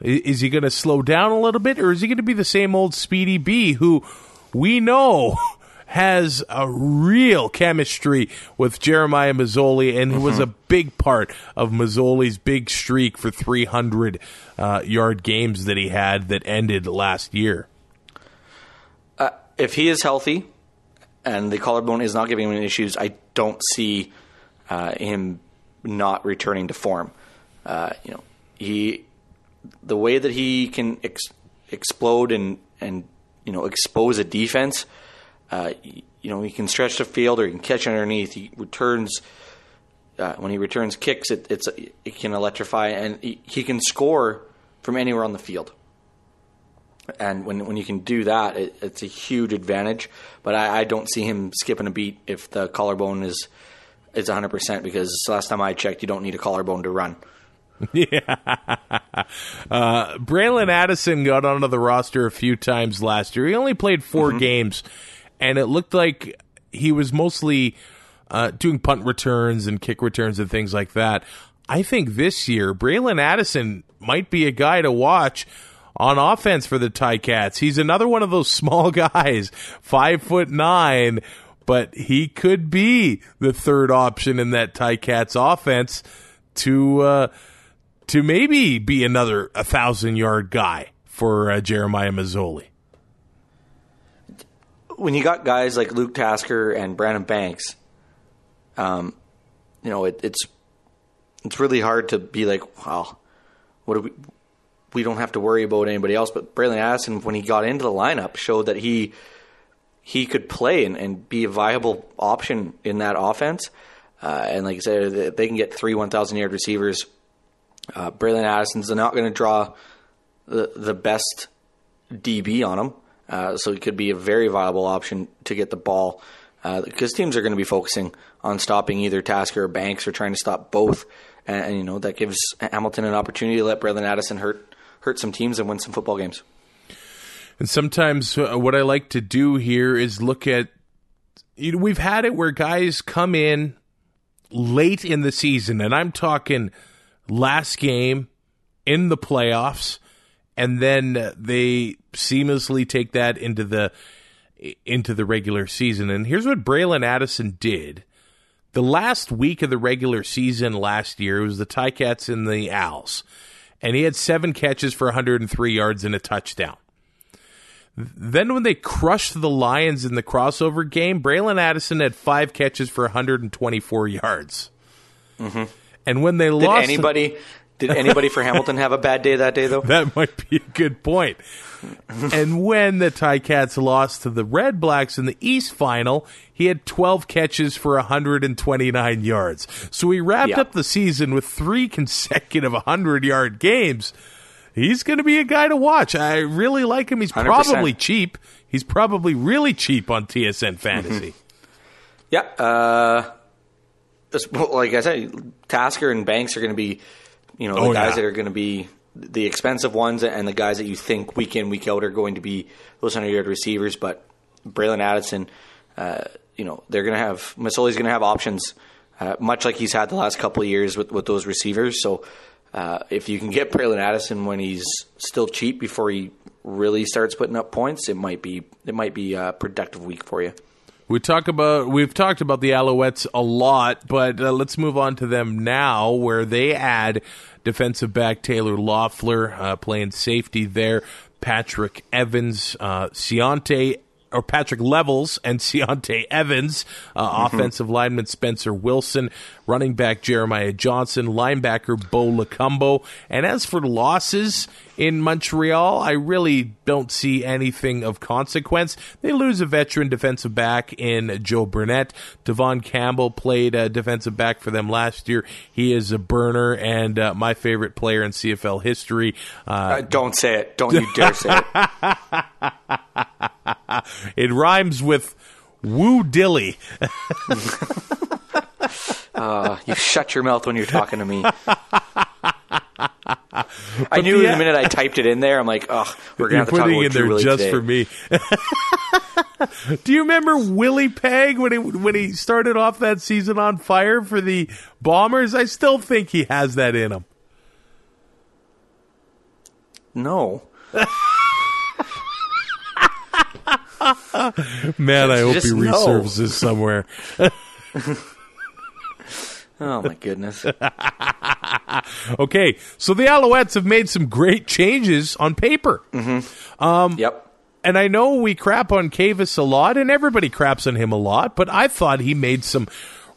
Is he going to slow down a little bit, or is he going to be the same old Speedy B who we know has a real chemistry with Jeremiah Masoli and who was a big part of Masoli's big streak for 300 uh, yard games that he had that ended last year? if he is healthy and the collarbone is not giving him any issues, I don't see uh, him not returning to form. Uh, you know, he the way that he can ex- explode and and you know expose a defense. Uh, you know, he can stretch the field or he can catch underneath. He returns uh, when he returns kicks. It, it's it can electrify and he, he can score from anywhere on the field and when when you can do that, it, it's a huge advantage. But I, I don't see him skipping a beat if the collarbone is is 100 percent because last time I checked, you don't need a collarbone to run. Uh, Braylon Addison got onto the roster a few times last year. He only played 4 games, and it looked like he was mostly uh, doing punt returns and kick returns and things like that. I think this year, Braylon Addison might be a guy to watch on offense for the Ticats. He's another one of those small guys, five foot nine, but he could be the third option in that Ticats offense to uh, to maybe be another a thousand yard guy for uh, Jeremiah Masoli. When you got guys like Luke Tasker and Brandon Banks, um, you know it, it's it's really hard to be like, wow, what do we? We don't have to worry about anybody else. But Braylon Addison, when he got into the lineup, showed that he he could play and, and be a viable option in that offense. Uh, and like I said, they can get three 1,000 yard receivers. Uh, Braylon Addison's not going to draw the the best DB on him, uh, so he could be a very viable option to get the ball because teams are going to be focusing on stopping either Tasker or Banks or trying to stop both, and, and you know that gives Hamilton an opportunity to let Braylon Addison hurt hurt some teams and win some football games. And sometimes uh, what I like to do here is look at you know, we've had it where guys come in late in the season, and I'm talking last game in the playoffs, and then they seamlessly take that into the into the regular season. And here's what Braylon Addison did. The last week of the regular season last year was the Ticats and the Owls, and he had seven catches for 103 yards and a touchdown. Then when they crushed the Lions in the crossover game, Braylon Addison had five catches for 124 yards. Mm-hmm. And when they lost Did lost, anybody did anybody for Hamilton have a bad day that day though? that might be a good point. and when the Ticats lost to the Red Blacks in the East final, he had 12 catches for 129 yards. So he wrapped Yeah. up the season with three consecutive 100 yard games. He's going to be a guy to watch. I really like him. He's 100%. probably cheap. He's probably really cheap on TSN Fantasy. Yeah, uh, like I said, Tasker and Banks are going to be, you know, the Oh, guys yeah. that are going to be the expensive ones, and the guys that you think week in week out are going to be those hundred yard receivers. But Braylon Addison, uh, you know, they're going to have Masoli's going to have options, uh, much like he's had the last couple of years with with those receivers. So. Uh, if you can get Braylon Addison when he's still cheap before he really starts putting up points, it might be it might be a productive week for you. We talk about we've talked about the Alouettes a lot, but uh, let's move on to them now, where they add defensive back Taylor Loffler uh, playing safety there, Patrick Evans, uh, Ciante or Patrick Levels and Ciante Evans, uh, offensive lineman Spencer Wilson, running back Jeremiah Johnson, linebacker Bo Lokombo. And as for losses in Montreal, I really don't see anything of consequence. They lose a veteran defensive back in Joe Burnett. Devon Campbell played uh, defensive back for them last year. He is a burner and uh, my favorite player in CFL history. Uh, Uh, don't say it. Don't you dare say it. it rhymes with Woo Dilly. Uh, you shut your mouth when you're talking to me. I knew the- the minute I typed it in there, I'm like, oh, we're gonna have to talk about in there just today. for me. Do you remember Willie Peg when he when he started off that season on fire for the Bombers? I still think he has that in him. No, Man, I hope he no. resurfaces somewhere. oh my goodness. Okay, so the Alouettes have made some great changes on paper. yep. And I know we crap on Kavis a lot, and everybody craps on him a lot, but I thought he made some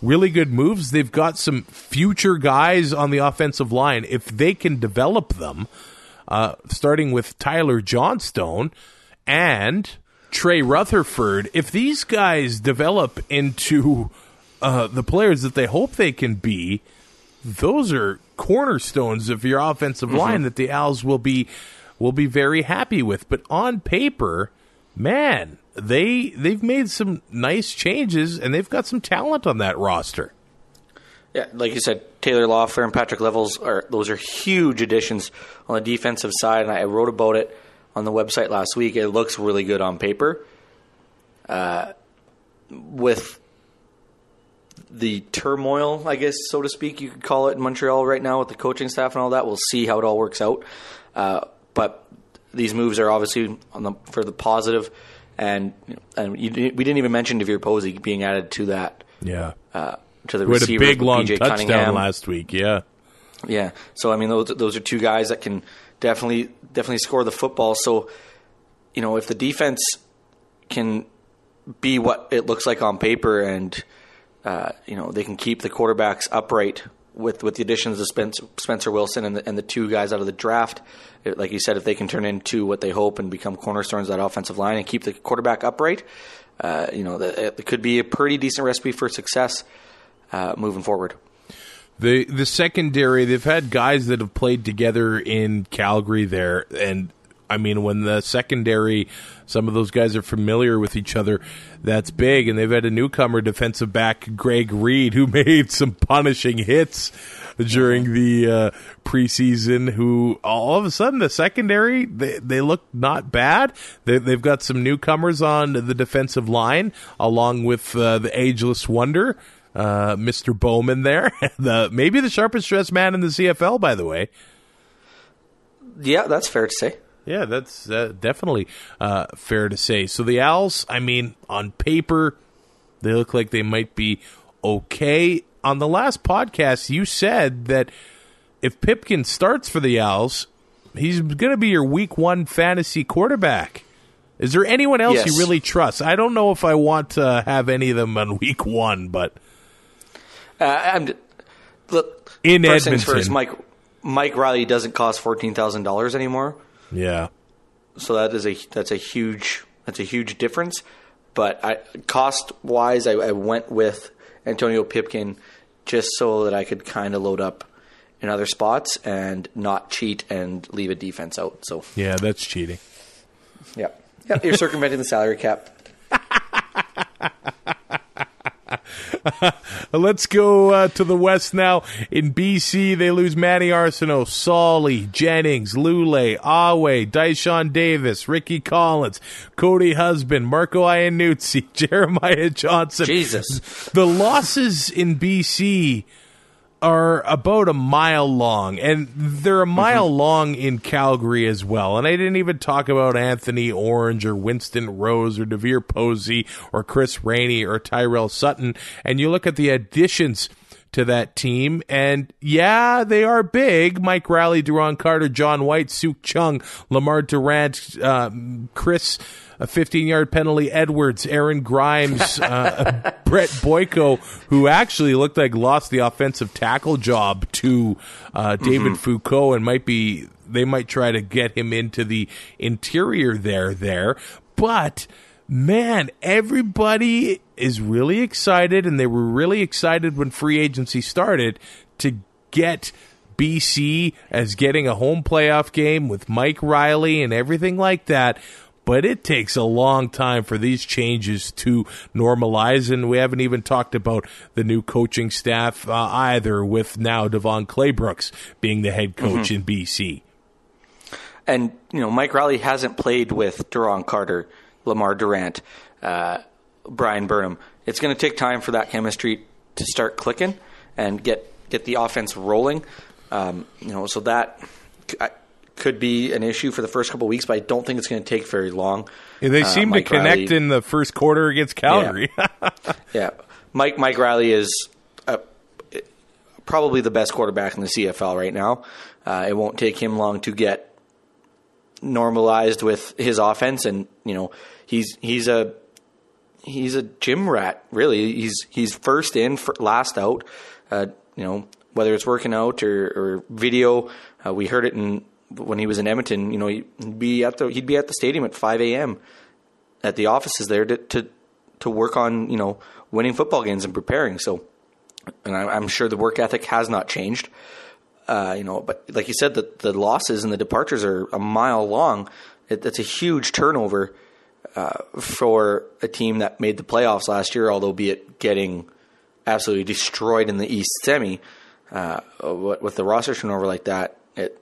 really good moves. They've got some future guys on the offensive line. If they can develop them, uh, starting with Tyler Johnstone and Trey Rutherford, if these guys develop into uh, the players that they hope they can be, those are cornerstones of your offensive line that the Owls will be will be very happy with. But on paper, man, they they've made some nice changes and they've got some talent on that roster. Yeah, like you said, Taylor Loffler and Patrick Levels are those are huge additions on the defensive side, and I wrote about it on the website last week. It looks really good on paper. Uh, with the turmoil, I guess, so to speak, you could call it in Montreal right now with the coaching staff and all that. We'll see how it all works out. Uh, but these moves are obviously on the for the positive, and and you, we didn't even mention DeVier Posey being added to that Yeah. uh, to the We had a big long BJ touchdown Cunningham. last week. Yeah. Yeah. So I mean, those those are two guys that can definitely definitely score the football. So you know, if the defense can be what it looks like on paper, and uh, you know they can keep the quarterbacks upright with with the additions of Spencer, Spencer Wilson and the, and the two guys out of the draft. Like you said, if they can turn into what they hope and become cornerstones of that offensive line and keep the quarterback upright, uh, you know, that it could be a pretty decent recipe for success uh, moving forward. The the secondary, they've had guys that have played together in Calgary there, and I mean when the secondary, some of those guys are familiar with each other. That's big, and they've had a newcomer defensive back, Greg Reid, who made some punishing hits during the uh, preseason. Who all of a sudden the secondary they they look not bad. They, they've got some newcomers on the defensive line, along with uh, the ageless wonder uh, Mr. Bowman there. the maybe the sharpest dressed man in the CFL, by the way. Yeah, that's fair to say. Yeah, that's uh, definitely uh, fair to say. So the Owls, I mean, on paper, they look like they might be okay. On the last podcast, you said that if Pipkin starts for the Owls, he's going to be your Week One fantasy quarterback. Is there anyone else Yes. you really trust? I don't know if I want to have any of them on Week One, but Uh, I'm, look, In first things first, Mike Mike Reilly doesn't cost fourteen thousand dollars anymore, yeah. so that is a that's a huge that's a huge difference. But I, cost wise, I, I went with Antonio Pipkin just so that I could kind of load up in other spots and not cheat and leave a defense out. So Yeah, that's cheating. yeah, yeah, you're circumventing the salary cap. Let's go uh, to the West now. In BC, they lose Manny Arsenault, Solly, Jennings, Lule, Awe, Dyshon Davis, Ricky Collins, Cody Husband, Marco Iannuzzi, Jeremiah Johnson. Jesus. The losses in BC are about a mile long, and they're a mile mm-hmm. long in Calgary as well. And I didn't even talk about Anthony Orange or Winston Rose or DeVier Posey or Chris Rainey or Tyrell Sutton. And you look at the additions to that team, and yeah, they are big. Mike Reilly, Duron Carter, John White, Sukh Chungh, Lamar Durant, uh, Chris a 15 yard penalty. Edwards, Aaron Grimes, uh, Brett Boyko, who actually looked like lost the offensive tackle job to uh, David Foucault and might be, they might try to get him into the interior there, there. But man, everybody is really excited, and they were really excited when free agency started to get BC as getting a home playoff game with Mike Reilly and everything like that. But it takes a long time for these changes to normalize, and we haven't even talked about the new coaching staff uh, either, with now DeVone Claybrooks being the head coach in BC. and you know Mike Reilly hasn't played with Duron Carter, Lamar Durant, uh, Bryan Burnham. It's going to take time for that chemistry to start clicking and get get the offense rolling. Um, you know, so that could be an issue for the first couple of weeks, but I don't think it's going to take very long. Yeah, they uh, seem uh, to connect Reilly, in the first quarter against Calgary. Yeah, yeah. Mike Mike Reilly is a, probably the best quarterback in the CFL right now. Uh, it won't take him long to get normalized with his offense, and you know he's he's a he's a gym rat. Really, he's he's first in, last out. Uh, you know whether it's working out or, or video. Uh, we heard it in when he was in Edmonton. You know he'd be at the he'd be at the stadium at 5 a.m. at the offices there to, to to work on you know winning football games and preparing. So, and I'm sure the work ethic has not changed. Uh, you know, but like you said, the, the losses and the departures are a mile long. It, a huge turnover uh, for a team that made the playoffs last year, although be it getting absolutely destroyed in the East semi. Uh, with the roster turnover like that, it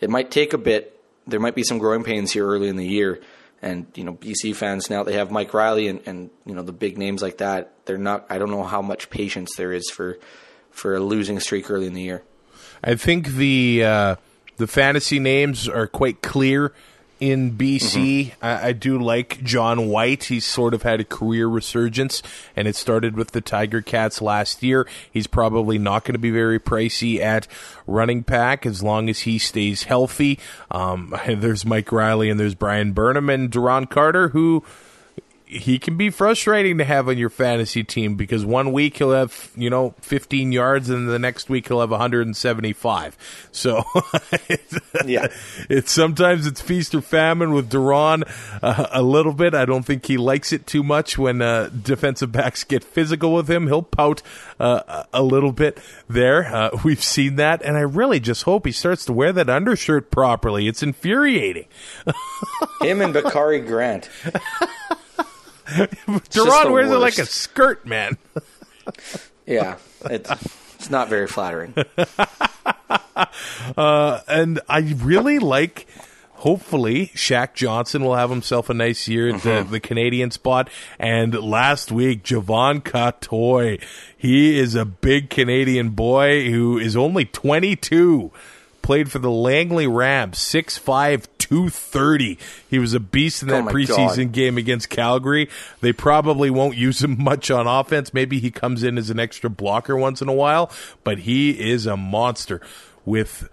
it might take a bit. There might be some growing pains here early in the year, and you know BC fans now they have Mike Reilly and, and you know the big names like that. They're not. I don't know how much patience there is for for a losing streak early in the year. I think the uh, the fantasy names are quite clear in BC. Mm-hmm. I, I, do like John White. He's sort of had a career resurgence, and it started with the Tiger Cats last year. He's probably not going to be very pricey at running back as long as he stays healthy. Um, there's Mike Reilly and there's Bryan Burnham and Duron Carter who he can be frustrating to have on your fantasy team because one week he'll have you know 15 yards and the next week he'll have 175 so yeah. it's sometimes it's feast or famine with Duron uh, a little bit. I don't think he likes it too much when uh, defensive backs get physical with him. He'll pout uh, a little bit there. Uh, we've seen that. And I really just hope he starts to wear that undershirt properly. It's infuriating. Him and Bakari Grant Duron wears worst. it like a skirt, man. yeah, it's it's not very flattering. uh, and I really like. Hopefully, Shaq Johnson will have himself a nice year at mm-hmm. the, the, Canadian spot. And last week, Javon Cottoy, he is a big Canadian boy who is only 22 played for the Langley Rams, 6'5", 230. He was a beast in that oh preseason God. game against Calgary. They probably won't use him much on offense. Maybe he comes in as an extra blocker once in a while, but he is a monster with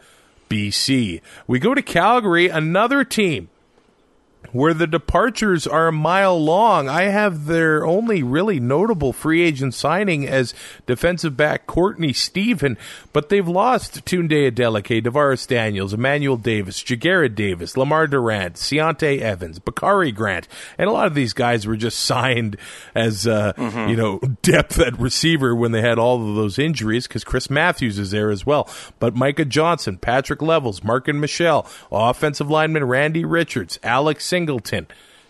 BC. We go to Calgary, another team where the departures are a mile long. I have their only really notable free agent signing as defensive back Courtney Stephen, but they've lost Tunde Adeleke, Davaris Daniels, Emmanuel Davis, Ja'Gared Davis, Lamar Durant, Ciante Evans, Bakari Grant, and a lot of these guys were just signed as uh, mm-hmm. you know depth at receiver when they had all of those injuries because Chris Matthews is there as well. But Micah Johnson, Patrick Levels, Marken Michel, offensive lineman Randy Richards, Alex Singleton,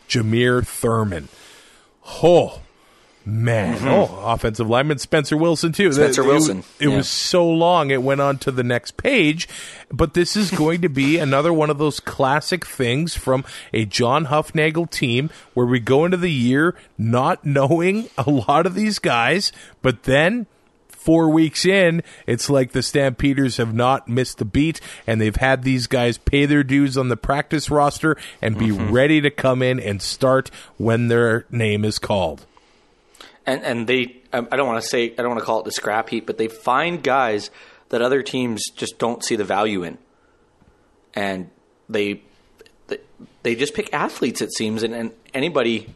Jameer Thurman. Oh, man. Mm-hmm. Oh, offensive lineman Spencer Wilson, too. Spencer it, Wilson. It, it yeah. was so long, it went on to the next page. But this is going to be another one of those classic things from a John Hufnagel team where we go into the year not knowing a lot of these guys, but then four weeks in, it's like the Stampeders have not missed a beat, and they've had these guys pay their dues on the practice roster and be mm-hmm. ready to come in and start when their name is called. And and they, I don't want to say, I don't want to call it the scrap heap, but they find guys that other teams just don't see the value in, and they they just pick athletes. It seems, and, and anybody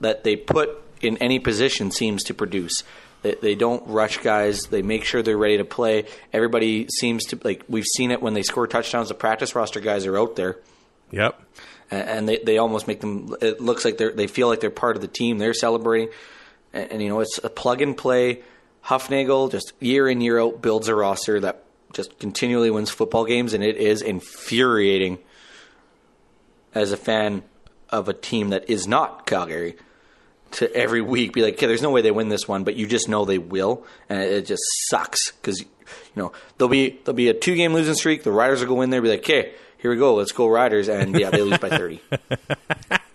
that they put in any position seems to produce. They, they don't rush guys. They make sure they're ready to play. Everybody seems to like we've seen it when they score touchdowns. The practice roster guys are out there. Yep. And, and they, they almost make them. It looks like they they feel like they're part of the team. They're celebrating, and, and you know it's a plug and play. Hufnagel just year in year out builds a roster that just continually wins football games, and it is infuriating as a fan of a team that is not Calgary to every week be like, okay, there's no way they win this one, but you just know they will, and it, just sucks because you know there'll be there'll be a two game losing streak. The Riders will go in there, be like, okay, here we go, let's go Riders, and yeah, they lose by thirty.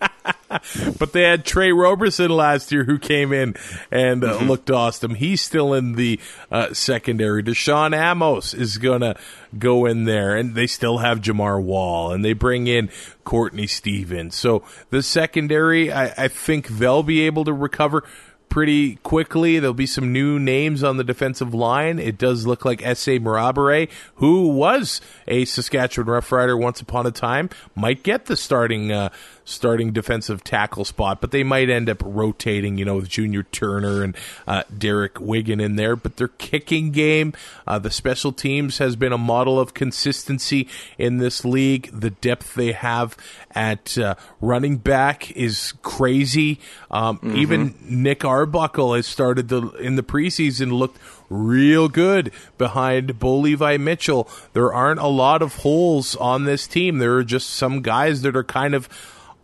But they had Tre Roberson last year who came in and uh, looked awesome. He's still in the uh, secondary. Deshaun Amos is going to go in there, and they still have Jamar Wall, and they bring in Courtney Stevens. So the secondary, I, I think they'll be able to recover pretty quickly. There'll be some new names on the defensive line. It does look like Ese Mrabure, who was a Saskatchewan Roughrider once upon a time, might get the starting uh, starting defensive tackle spot, but they might end up rotating, you know, with Junior Turner and uh, Derek Wiggan in there. But their kicking game, uh, the special teams has been a model of consistency in this league. The depth they have at uh, running back is crazy. Um, Even Nick Arbuckle has started the in the preseason looked real good behind Bo Levi Mitchell. There aren't a lot of holes on this team. There are just some guys that are kind of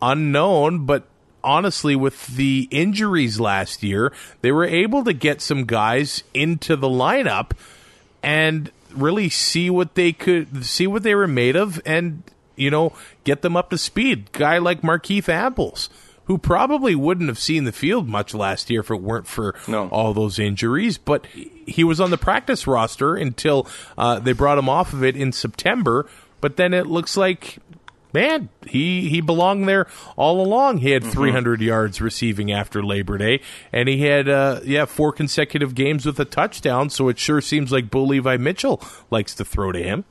unknown, but honestly, with the injuries last year, they were able to get some guys into the lineup and really see what they could see what they were made of and you know get them up to speed guy like Markeith Ambles who probably wouldn't have seen the field much last year if it weren't for No. all those injuries but he was on the practice roster until uh, they brought him off of it in September but then it looks like man, he he belonged there all along. He had 300 yards receiving after Labor Day, and he had uh, yeah four consecutive games with a touchdown. So it sure seems like Bo Levi Mitchell likes to throw to him.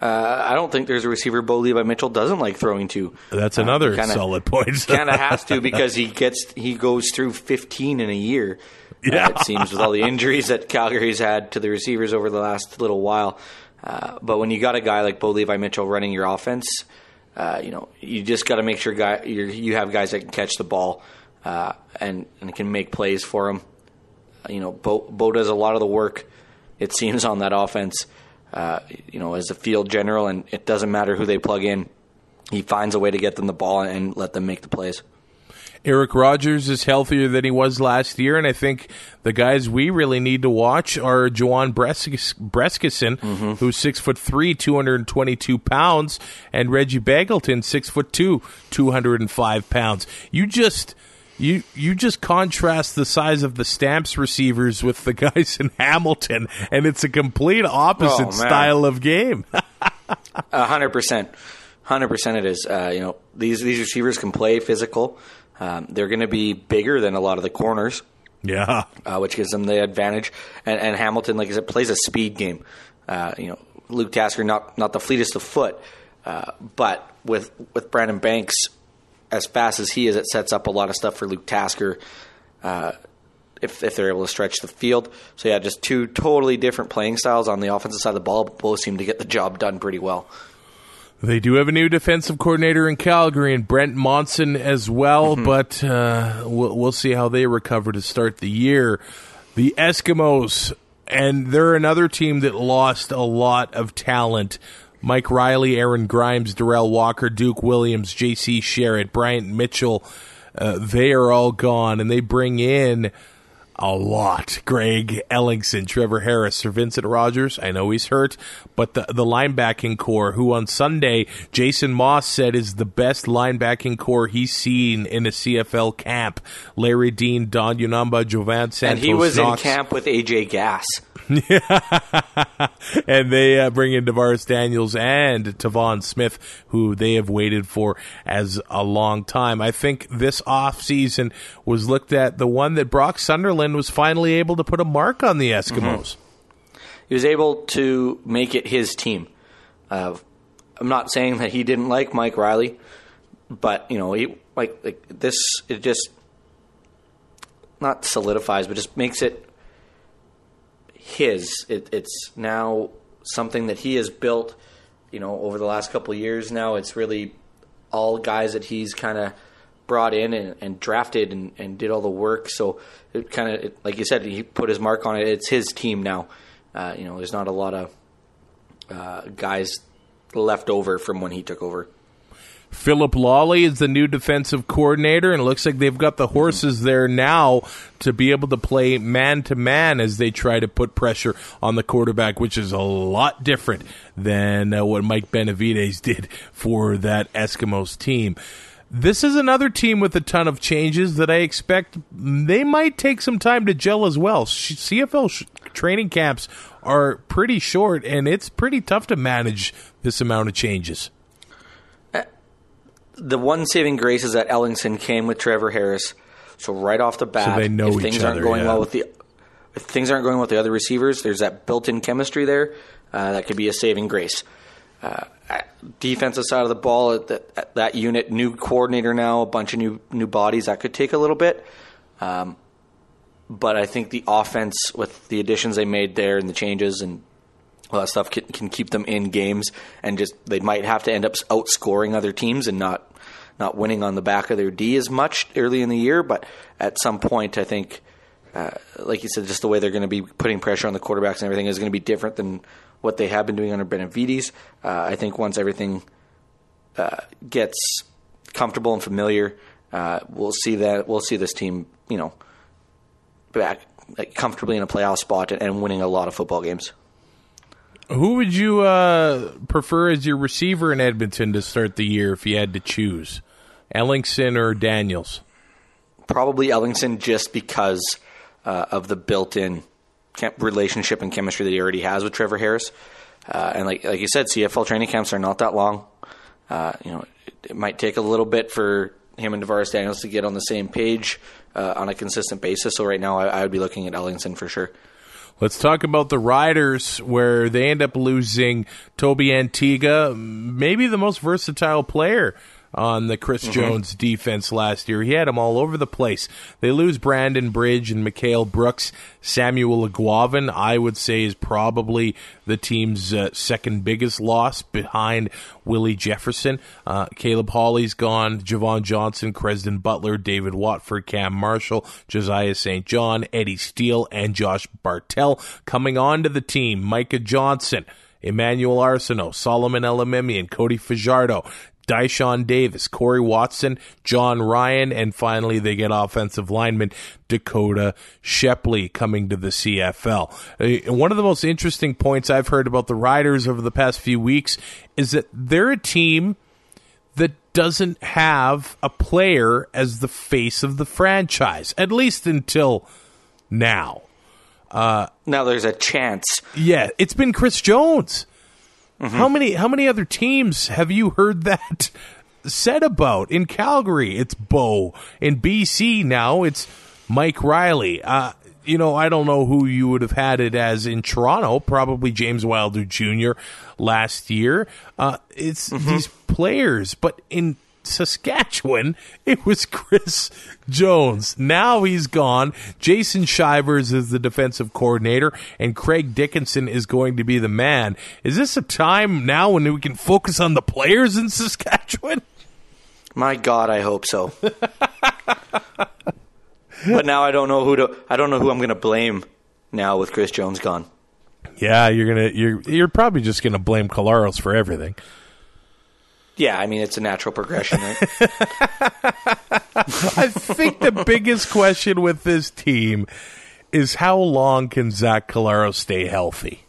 Uh, I don't think there's a receiver Bo Levi Mitchell doesn't like throwing to. That's another kinda- solid point. kind of has to because he gets he goes through 15 in a year. Yeah. Uh, it seems with all the injuries that Calgary's had to the receivers over the last little while. Uh, but when you got a guy like Bo Levi Mitchell running your offense, uh, you know you just got to make sure guy you have guys that can catch the ball uh, and and can make plays for him. You know, Bo, Bo does a lot of the work. It seems on that offense. Uh, you know, as a field general, and it doesn't matter who they plug in. He finds a way to get them the ball and let them make the plays. Eric Rogers is healthier than he was last year, and I think the guys we really need to watch are Juwan Breskis- Brescacin, who's six foot three, two hundred and twenty-two pounds, and Reggie Begelton, six foot two, two hundred and five pounds. You just you you just contrast the size of the Stamps receivers with the guys in Hamilton, and it's a complete opposite Oh, style of game. A hundred percent, hundred percent. It is. Uh, you know, these these receivers can play physical. Um, they're going to be bigger than a lot of the corners, yeah. uh, which gives them the advantage. And, and Hamilton, like I said, plays a speed game. Uh, you know, Luke Tasker not not the fleetest of foot, uh, but with with Brandon Banks, as fast as he is, it sets up a lot of stuff for Luke Tasker. Uh, if, if they're able to stretch the field. So, yeah, just two totally different playing styles on the offensive side of the ball, but both seem to get the job done pretty well. They do have a new defensive coordinator in Calgary and Brent Monson as well, but uh, we'll, we'll see how they recover to start the year. The Eskimos, and they're another team that lost a lot of talent. Mike Reilly, Aaron Grimes, Derel Walker, Duke Williams, J.C. Sherritt, Bryant Mitchell, uh, they are all gone, and they bring in a lot. Greg Ellingson, Trevor Harris, Sir Vincent Rogers. I know he's hurt, but the the linebacking corps, who on Sunday Jason Maas said is the best linebacking corps he's seen in a CFL camp. Larry Dean, Don Unamba, Jovan Santos, And he was Knox. in camp with AJ Gass. and they uh, bring in Davaris Daniels and Tavon Smith, who they have waited for as a long time. I think this offseason was looked at the one that Brock Sunderland was finally able to put a mark on the Eskimos. He was able to make it his team. Uh, I'm not saying that he didn't like Mike Reilly, but you know, he like like this. It just not solidifies, but just makes it his. It, it's now something that he has built. You know, over the last couple years now, it's really all guys that he's kind of brought in and, and drafted and, and did all the work. So it kind of, like you said, he put his mark on it. It's his team now. Uh, you know, there's not a lot of uh, guys left over from when he took over. Phillip Lolley is the new defensive coordinator, and it looks like they've got the horses there now to be able to play man to man as they try to put pressure on the quarterback, which is a lot different than uh, what Mike Benavides did for that Eskimos team. This is another team with a ton of changes that I expect they might take some time to gel as well. CFL sh- training camps are pretty short, and it's pretty tough to manage this amount of changes. The one saving grace is that Ellingson came with Trevor Harris, so right off the bat, So they know if things aren't going yeah. well with the if things aren't going well with the other receivers, there's that built-in chemistry there uh, that could be a saving grace. Uh, defensive side of the ball, that, that unit, new coordinator now, a bunch of new new bodies. That could take a little bit, um, but I think the offense with the additions they made there and the changes and all that stuff can, can keep them in games, and just they might have to end up outscoring other teams and not not winning on the back of their D as much early in the year. But at some point, I think, uh, like you said, just the way they're going to be putting pressure on the quarterbacks and everything is going to be different than what they have been doing under Benavides. Uh, I think once everything uh, gets comfortable and familiar, uh, we'll see that we'll see this team, you know, back like comfortably in a playoff spot and, and winning a lot of football games. Who would you uh, prefer as your receiver in Edmonton to start the year if you had to choose? Ellingson or Daniels? Probably Ellingson just because uh, of the built-in relationship and chemistry that he already has with Trevor Harris. Uh, and like like you said, CFL training camps are not that long. Uh, you know, it, it might take a little bit for him and Davaris Daniels to get on the same page uh, on a consistent basis. So right now, I, I would be looking at Ellingson for sure. Let's talk about the Riders, where they end up losing Tobi Antigha, maybe the most versatile player on the Chris Jones defense last year. He had them all over the place. They lose Brandon Bridge and Mikhail Brooks. Samuel Eguavoen, I would say, is probably the team's uh, second biggest loss behind Willie Jefferson. Uh, Caleb Holley's gone. Javon Johnson, Crezdon Butler, David Watford, Cam Marshall, Josiah St. John, Eddie Steele, and Josh Bartell coming on to the team. Micah Johnson. Emmanuel Arceneaux, Solomon Elimimian, Cody Fajardo, Dyshawn Davis, Corey Watson, Jon Ryan, and finally they get offensive lineman Dakota Shepley coming to the CFL. Uh, One of the most interesting points I've heard about the Riders over the past few weeks is that they're a team that doesn't have a player as the face of the franchise, at least until now. Now there's a chance. Yeah, it's been Chris Jones. How many how many other teams have you heard that said about in Calgary? It's Bo. In BC now it's Mike Reilly. Uh you know, I don't know who you would have had it as in Toronto, probably James Wilder Jr. last year. Uh it's these players, but in Saskatchewan, it was Chris Jones. Now he's gone. Jason Shivers is the defensive coordinator, and Craig Dickenson is going to be the man. Is this a time now when we can focus on the players in Saskatchewan? My God, I hope so. but now I don't know who to. I don't know who I'm going to blame now with Chris Jones gone. Yeah, you're gonna you're you're probably just gonna blame Collaros for everything. Yeah, I mean it's a natural progression, right? I think the biggest question with this team is how long can Zach Collaros stay healthy?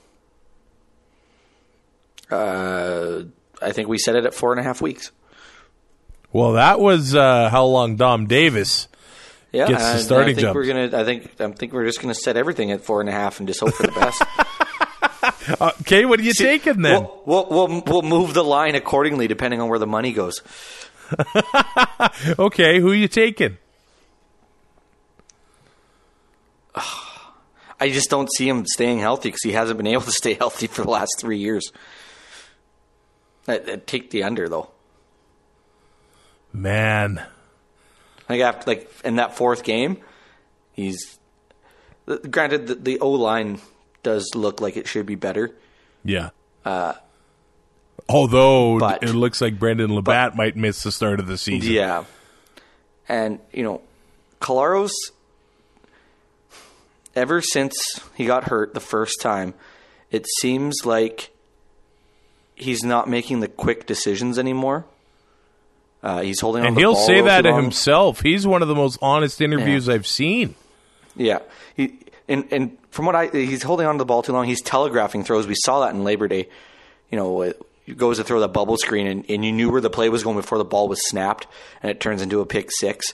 uh, I think we set it at four and a half weeks. Well, that was uh, how long Dom Davis Yeah, Gets the starting I think jump. we're gonna. I think. I think we're just gonna set everything at four and a half and just hope for the best. Okay, what are you taking then? We'll, we'll, we'll, we'll move the line accordingly depending on where the money goes. okay, who are you taking? I just don't see him staying healthy because he hasn't been able to stay healthy for the last three years. I, I'd take the under though. Man, Like after, like in that fourth game, he's granted the, the O line does look like it should be better. yeah. Although but- it looks like Brendon LaBatte might miss the start of the season. Yeah, and you know, Collaros. Ever since he got hurt the first time, it seems like he's not making the quick decisions anymore. Uh, he's holding on And he'll say that to long. himself. He's one of the most honest interviews I've seen. Yeah, he and and from what I he's holding on to the ball too long. He's telegraphing throws. We saw that in Labor Day. You know, it goes to throw that bubble screen, and, and you knew where the play was going before the ball was snapped, and it turns into a pick six.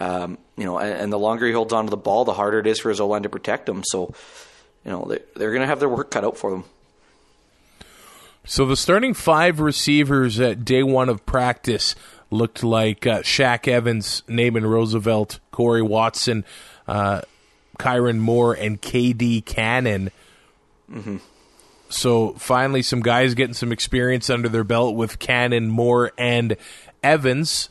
Um, you know, and, and the longer he holds on to the ball, the harder it is for his O line to protect him. So, you know, they're, they're going to have their work cut out for them. So the starting five receivers at day one of practice looked like uh, Shaq Evans, Naaman Roosevelt, Corey Watson, uh, Kyran Moore, and KD Cannon. So finally, some guys getting some experience under their belt with Cannon, Moore, and Evans.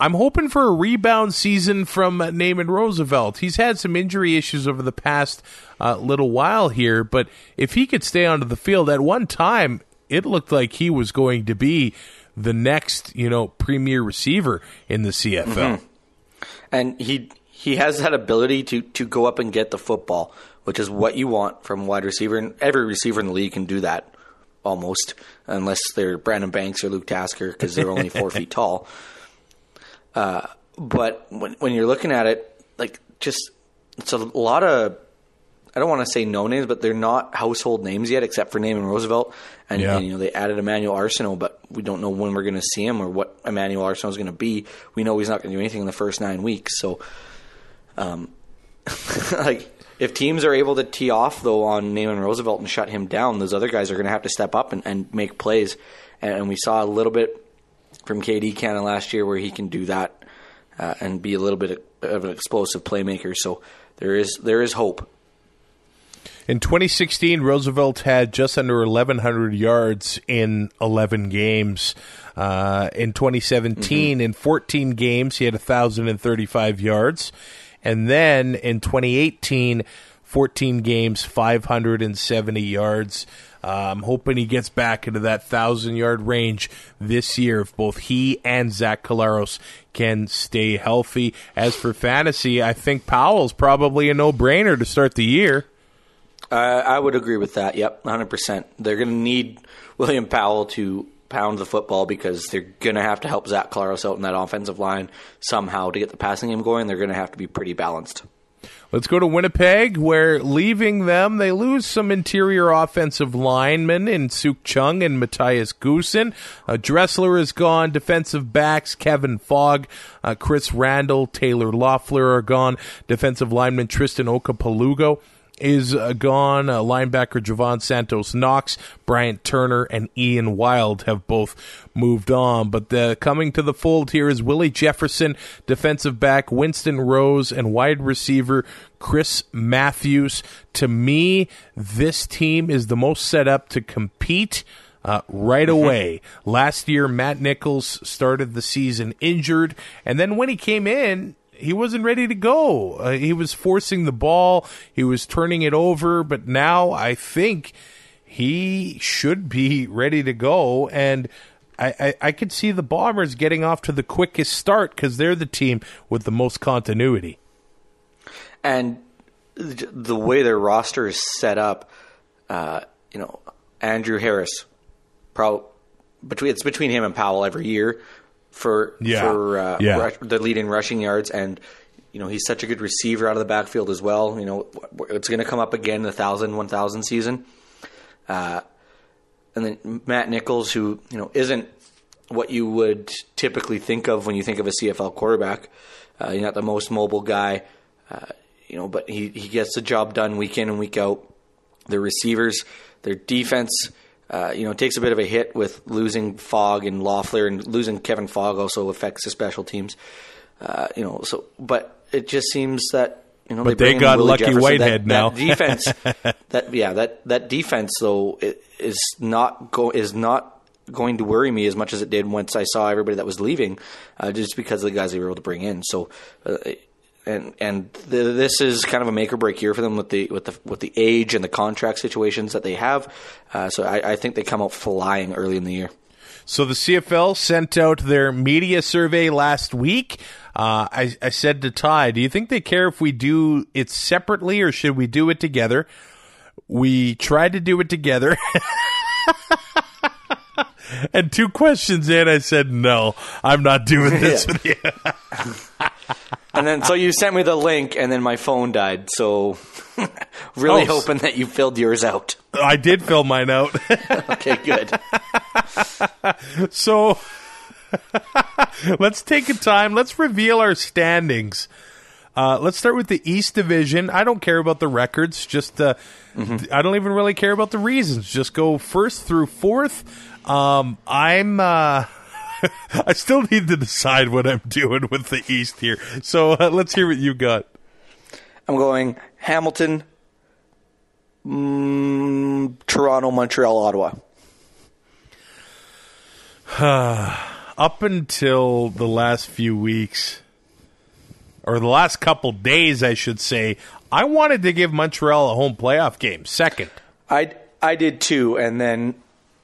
I'm hoping for a rebound season from Naaman Roosevelt. He's had some injury issues over the past uh, little while here, but if he could stay onto the field at one time, it looked like he was going to be the next, you know, premier receiver in the CFL. and he he has that ability to to go up and get the football, which is what you want from a wide receiver, and every receiver in the league can do that almost, unless they're Brandon Banks or Luke Tasker because they're only four feet tall. Uh, but when when you're looking at it, like just it's a lot of I don't want to say no names, but they're not household names yet, except for Naaman Roosevelt. And, Yeah. and, you know they added Emmanuel Arceneaux, but we don't know when we're going to see him or what Emmanuel Arceneaux is going to be. We know he's not going to do anything in the first nine weeks. So, um, like if teams are able to tee off though on Naaman Roosevelt and shut him down, those other guys are going to have to step up and, and make plays. And, and we saw a little bit from KD Cannon last year where he can do that uh, and be a little bit of an explosive playmaker. So there is there is hope. In 2016, Roosevelt had just under 1,100 yards in 11 games. Uh, in 2017, in 14 games, he had 1,035 yards. And then in 2018, 14 games, 570 yards. Uh, I'm hoping he gets back into that 1,000 yard range this year if both he and Zach Collaros can stay healthy. As for fantasy, I think Powell's probably a no brainer to start the year. Uh, I would agree with that. Yep, 100%. They're going to need William Powell to pound the football because they're going to have to help Zach Collaros out in that offensive line somehow to get the passing game going. They're going to have to be pretty balanced. Let's go to Winnipeg, where leaving them, they lose some interior offensive linemen in Sukh Chungh and Matthias Goossen. Uh, Dressler is gone. Defensive backs Kevin Fogg, uh, Chris Randle, Taylor Loffler are gone. Defensive lineman Tristan Okpalaugo is uh, gone. Uh, linebacker Javon Santos Knox, Bryant Turner, and Ian Wild have both moved on. But the, coming to the fold here is Willie Jefferson, defensive back Winston Rose, and wide receiver Chris Matthews. To me, this team is the most set up to compete. Uh, right away. Last year, Matt Nichols started the season injured, and then when he came in, he wasn't ready to go. Uh, he was forcing the ball, he was turning it over, but now I think he should be ready to go. And I, I, I could see the Bombers getting off to the quickest start because they're the team with the most continuity. And the way their roster is set up, uh, you know, Andrew Harris, pro- between it's between him and Powell every year for Yeah. for uh, Yeah. rush, the lead in rushing yards, and you know he's such a good receiver out of the backfield as well. You know, it's going to come up again in the thousand one thousand season. Uh, and then Matt Nichols, who you know isn't what you would typically think of when you think of a CFL quarterback. Uh, he's not the most mobile guy, uh, you know, but he, he gets the job done week in and week out. Their receivers, their defense, uh, you know, it takes a bit of a hit with losing Fogg and Loffler, and losing Kevin Fogg also affects the special teams. Uh, you know, so but it just seems that you know But bring they in got Willie Lucky Jefferson, Whitehead that, now. That defense, that yeah, that that defense though is not go is not going to worry me as much as it did once I saw everybody that was leaving, uh, just because of the guys they were able to bring in. So. And and the, this is kind of a make or break year for them with the with the with the age and the contract situations that they have. Uh, so I, I think they come out flying early in the year. So the CFL sent out their media survey last week. Uh, I, I said to Ty, do you think they care if we do it separately or should we do it together? We tried to do it together. and two questions in, I said, "No, I'm not doing this Yeah. with you." And then, so you sent me the link, and then my phone died. So, really Oh. hoping that you filled yours out. I did fill mine out. Okay, good. So let's take a time. Let's reveal our standings. Uh, let's start with the East Division. I don't care about the records. Just uh, I don't even really care about the reasons. Just go first through fourth. Um, I'm. Uh, I still need to decide what I'm doing with the East here. So uh, let's hear what you got. I'm going Hamilton, mm, Toronto, Montreal, Ottawa. Up until the last few weeks, or the last couple days, I should say, I wanted to give Montreal a home playoff game. Second. I I did too, and then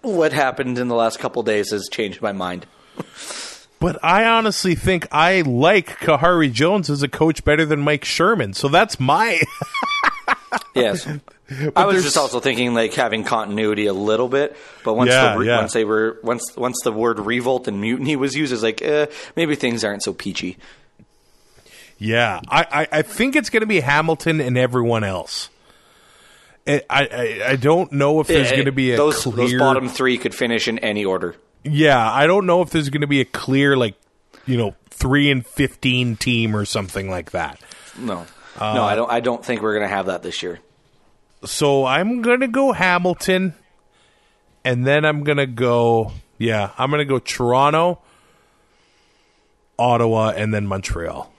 what happened in the last couple days has changed my mind. But I honestly think I like Khari Jones as a coach better than Mike Sherman. So that's my. Yes. I was there's- just also thinking like having continuity a little bit, but once Yeah, the re- yeah. once they were once once the word revolt and mutiny was used, it's like eh, maybe things aren't so peachy. yeah, I, I, I think it's going to be Hamilton and everyone else. I, I, I don't know if there's Eh, going to be a those clear. those bottom three could finish in any order. Yeah, I don't know if there's going to be a clear like, you know, three and fifteen team or something like that. No, Uh, no, I don't. I don't think we're gonna have that this year. So I'm going to go Hamilton, and then I'm going to go. Yeah, I'm going to go Toronto, Ottawa, and then Montreal.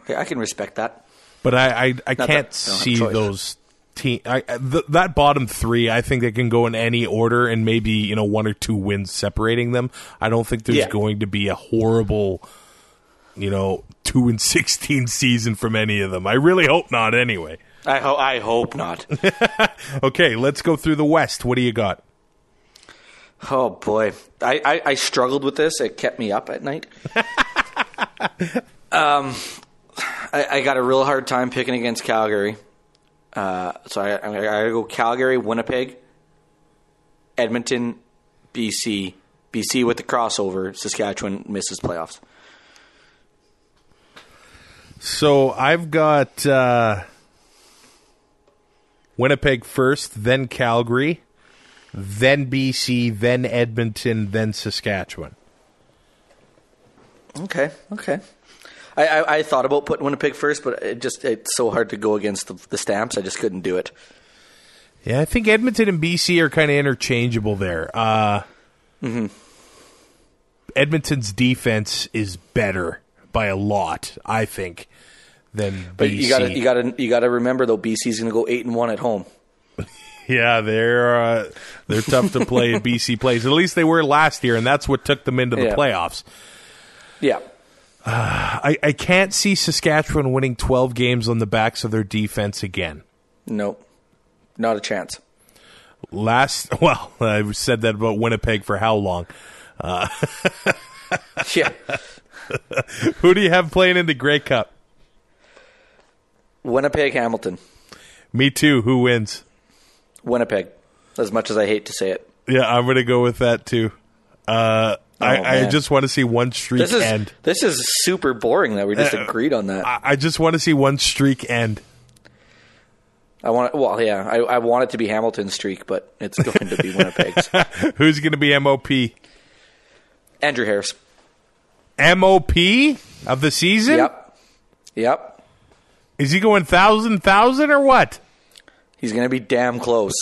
Okay, I can respect that. But I, I, I can't see those team. I, th- that bottom three, I think they can go in any order, and maybe you know one or two wins separating them. I don't think there's Yeah. going to be a horrible, you know, two and sixteen season from any of them. I really hope not. Anyway, I ho- I hope not. okay, let's go through the West. What do you got? oh boy, I, I I struggled with this. It kept me up at night. um, I, I got a real hard time picking against Calgary. Uh, so I, I, go Calgary, Winnipeg, Edmonton, BC, BC with the crossover. Saskatchewan misses playoffs. So I've got uh, Winnipeg first, then Calgary, then BC, then Edmonton, then Saskatchewan. Okay, okay. I, I, I thought about putting Winnipeg first, but it just it's so hard to go against the, the Stamps. I just couldn't do it. Yeah, I think Edmonton and BC are kind of interchangeable there. Uh, Edmonton's defense is better by a lot, I think, than But BC. you gotta you gotta you gotta remember though, BC's gonna go eight and one at home. yeah, they're uh, they're tough to play in BC plays. At least they were last year, and that's what took them into the Yeah. playoffs. Yeah, I, I can't see Saskatchewan winning 12 games on the backs of their defense again. no, not a chance. Last, well, I've said that about Winnipeg for how long? Yeah, Who do you have playing in the Grey Cup? Winnipeg, Hamilton, Me too. Who wins? Winnipeg. As much as I hate to say it, Yeah, I'm going to go with that too. Uh, I, I just want to see one streak this is end. this is super boring that we just Uh, agreed on that. I, I just want to see one streak end. I want well, yeah, I, I want it to be Hamilton's streak, but it's going to be Winnipeg's. Who's going to be MOP? Andrew Harris. MOP of the season? Yep, yep. Is he going thousand, thousand, or what? He's going to be damn close.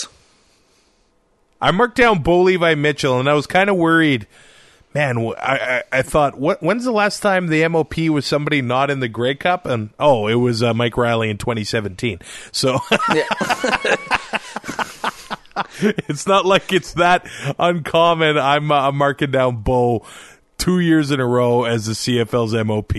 I marked down Bo Levi Mitchell, and I was kind of worried. Man, I, I, I thought, what? When's the last time the MOP was somebody not in the Grey Cup? And oh, it was uh, Mike Reilly in 2017. So it's not like it's that uncommon. I'm, uh, I'm marking down Bo two years in a row as the CFL's MOP.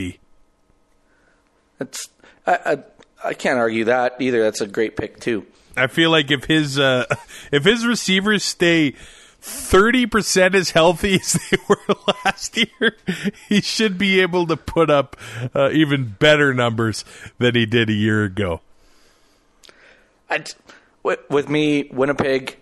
It's I, I I can't argue that either. That's a great pick too. I feel like if his uh, if his receivers stay thirty percent as healthy as they were last year, he should be able to put up uh, even better numbers than he did a year ago. I, with, me, Winnipeg,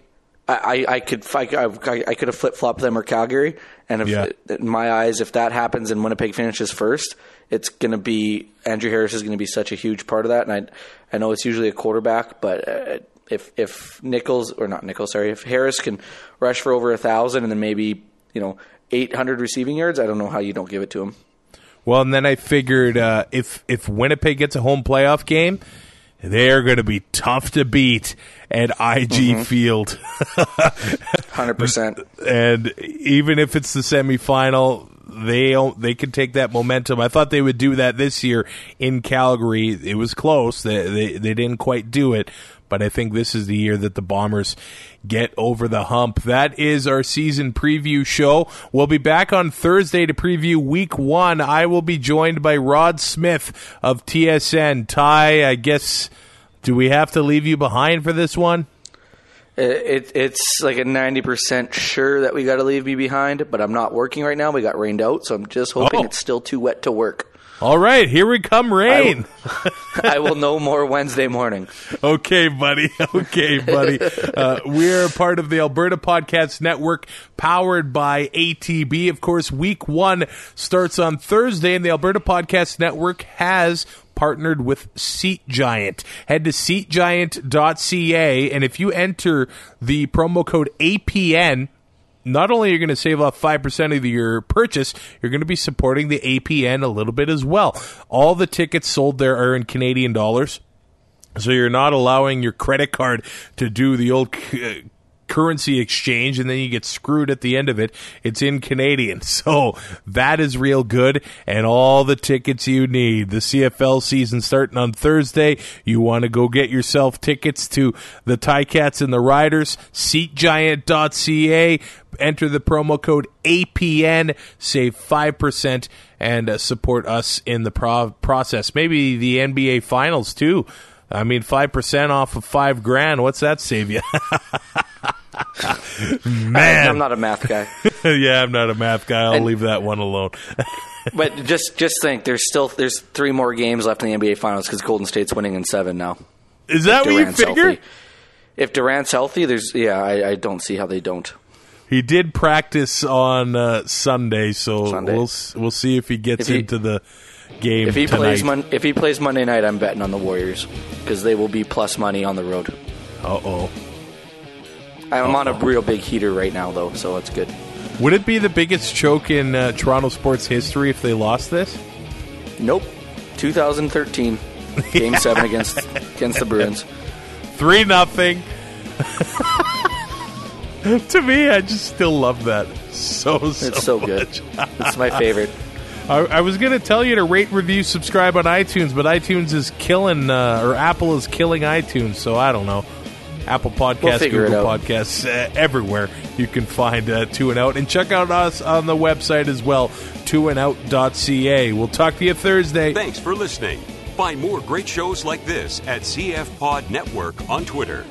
I, I could I, I, I could have flip flopped them or Calgary, and if Yeah. in my eyes, if that happens and Winnipeg finishes first, it's going to be Andrew Harris is going to be such a huge part of that. And I I know it's usually a quarterback, but uh, if if Nichols or not Nichols, sorry, if Harris can rush for over a thousand and then maybe you know eight hundred receiving yards, I don't know how you don't give it to him. Well, and then I figured uh, if if Winnipeg gets a home playoff game, they're going to be tough to beat at IG Mm-hmm. Field. Hundred percent. and even if it's the semifinal, they they can take that momentum. I thought they would do that this year in Calgary. It was close. They they, they didn't quite do it, but I think this is the year that the Bombers get over the hump. That is our season preview show. We'll be back on Thursday to preview week 1. I will be joined by Rod Smith of TSN. Ty, I guess do we have to leave you behind for this one? It, it, it's like a ninety percent sure that we got to leave me behind, but I'm not working right now. We got rained out, so I'm just hoping Oh. it's still too wet to work. All right, here we come rain. I will know more Wednesday morning. Okay, buddy. Okay, buddy. Uh, we're part of the Alberta Podcast Network, powered by ATB. Of course, week one starts on Thursday, and the Alberta Podcast Network has partnered with Seat Giant. Head to seatgiant.ca, and if you enter the promo code APN, not only are you going to save off 5% of your purchase, you're going to be supporting the APN a little bit as well. All the tickets sold there are in Canadian dollars. So you're not allowing your credit card to do the old uh, currency exchange and then you get screwed at the end of it. It's in Canadian. So that is real good and all the tickets you need. The CFL season starting on Thursday. You want to go get yourself tickets to the Ticats and the Riders. SeatGiant.ca. Enter the promo code APN. Save 5% and uh, support us in the pro- process. Maybe the NBA finals too. I mean, five percent off of five grand. What's that save you? Man, I'm not a math guy, yeah, I'm not a math guy. I'll And- leave that one alone. but just just think there's still there's three more games left in the NBA Finals because Golden State's winning in seven now. Is that what you Durant's figure? healthy. If Durant's healthy, there's yeah, I, I don't see how they don't. He did practice on uh, Sunday, so Sunday. we'll we'll see if he gets If he- into the game If he tonight. plays mon- if he plays Monday night, I'm betting on the Warriors because they will be plus money on the road. uh oh. I'm on a real big heater right now though, so it's good. Would it be the biggest choke in uh, Toronto sports history if they lost this? Nope, 2013 Game Seven against against the Bruins. Three nothing. to me, I just still love that so so. It's so good. It's my favorite. I, I was going to tell you to rate, review, subscribe on iTunes, but iTunes is killing, uh, or Apple is killing iTunes, so I don't know. Apple Podcasts, figure it Google. Podcasts, uh, everywhere you can find uh, Two and Out. And check out us on the website as well, twoandout.ca. We'll talk to you Thursday. Thanks for listening. Find more great shows like this at CF Pod Network on Twitter.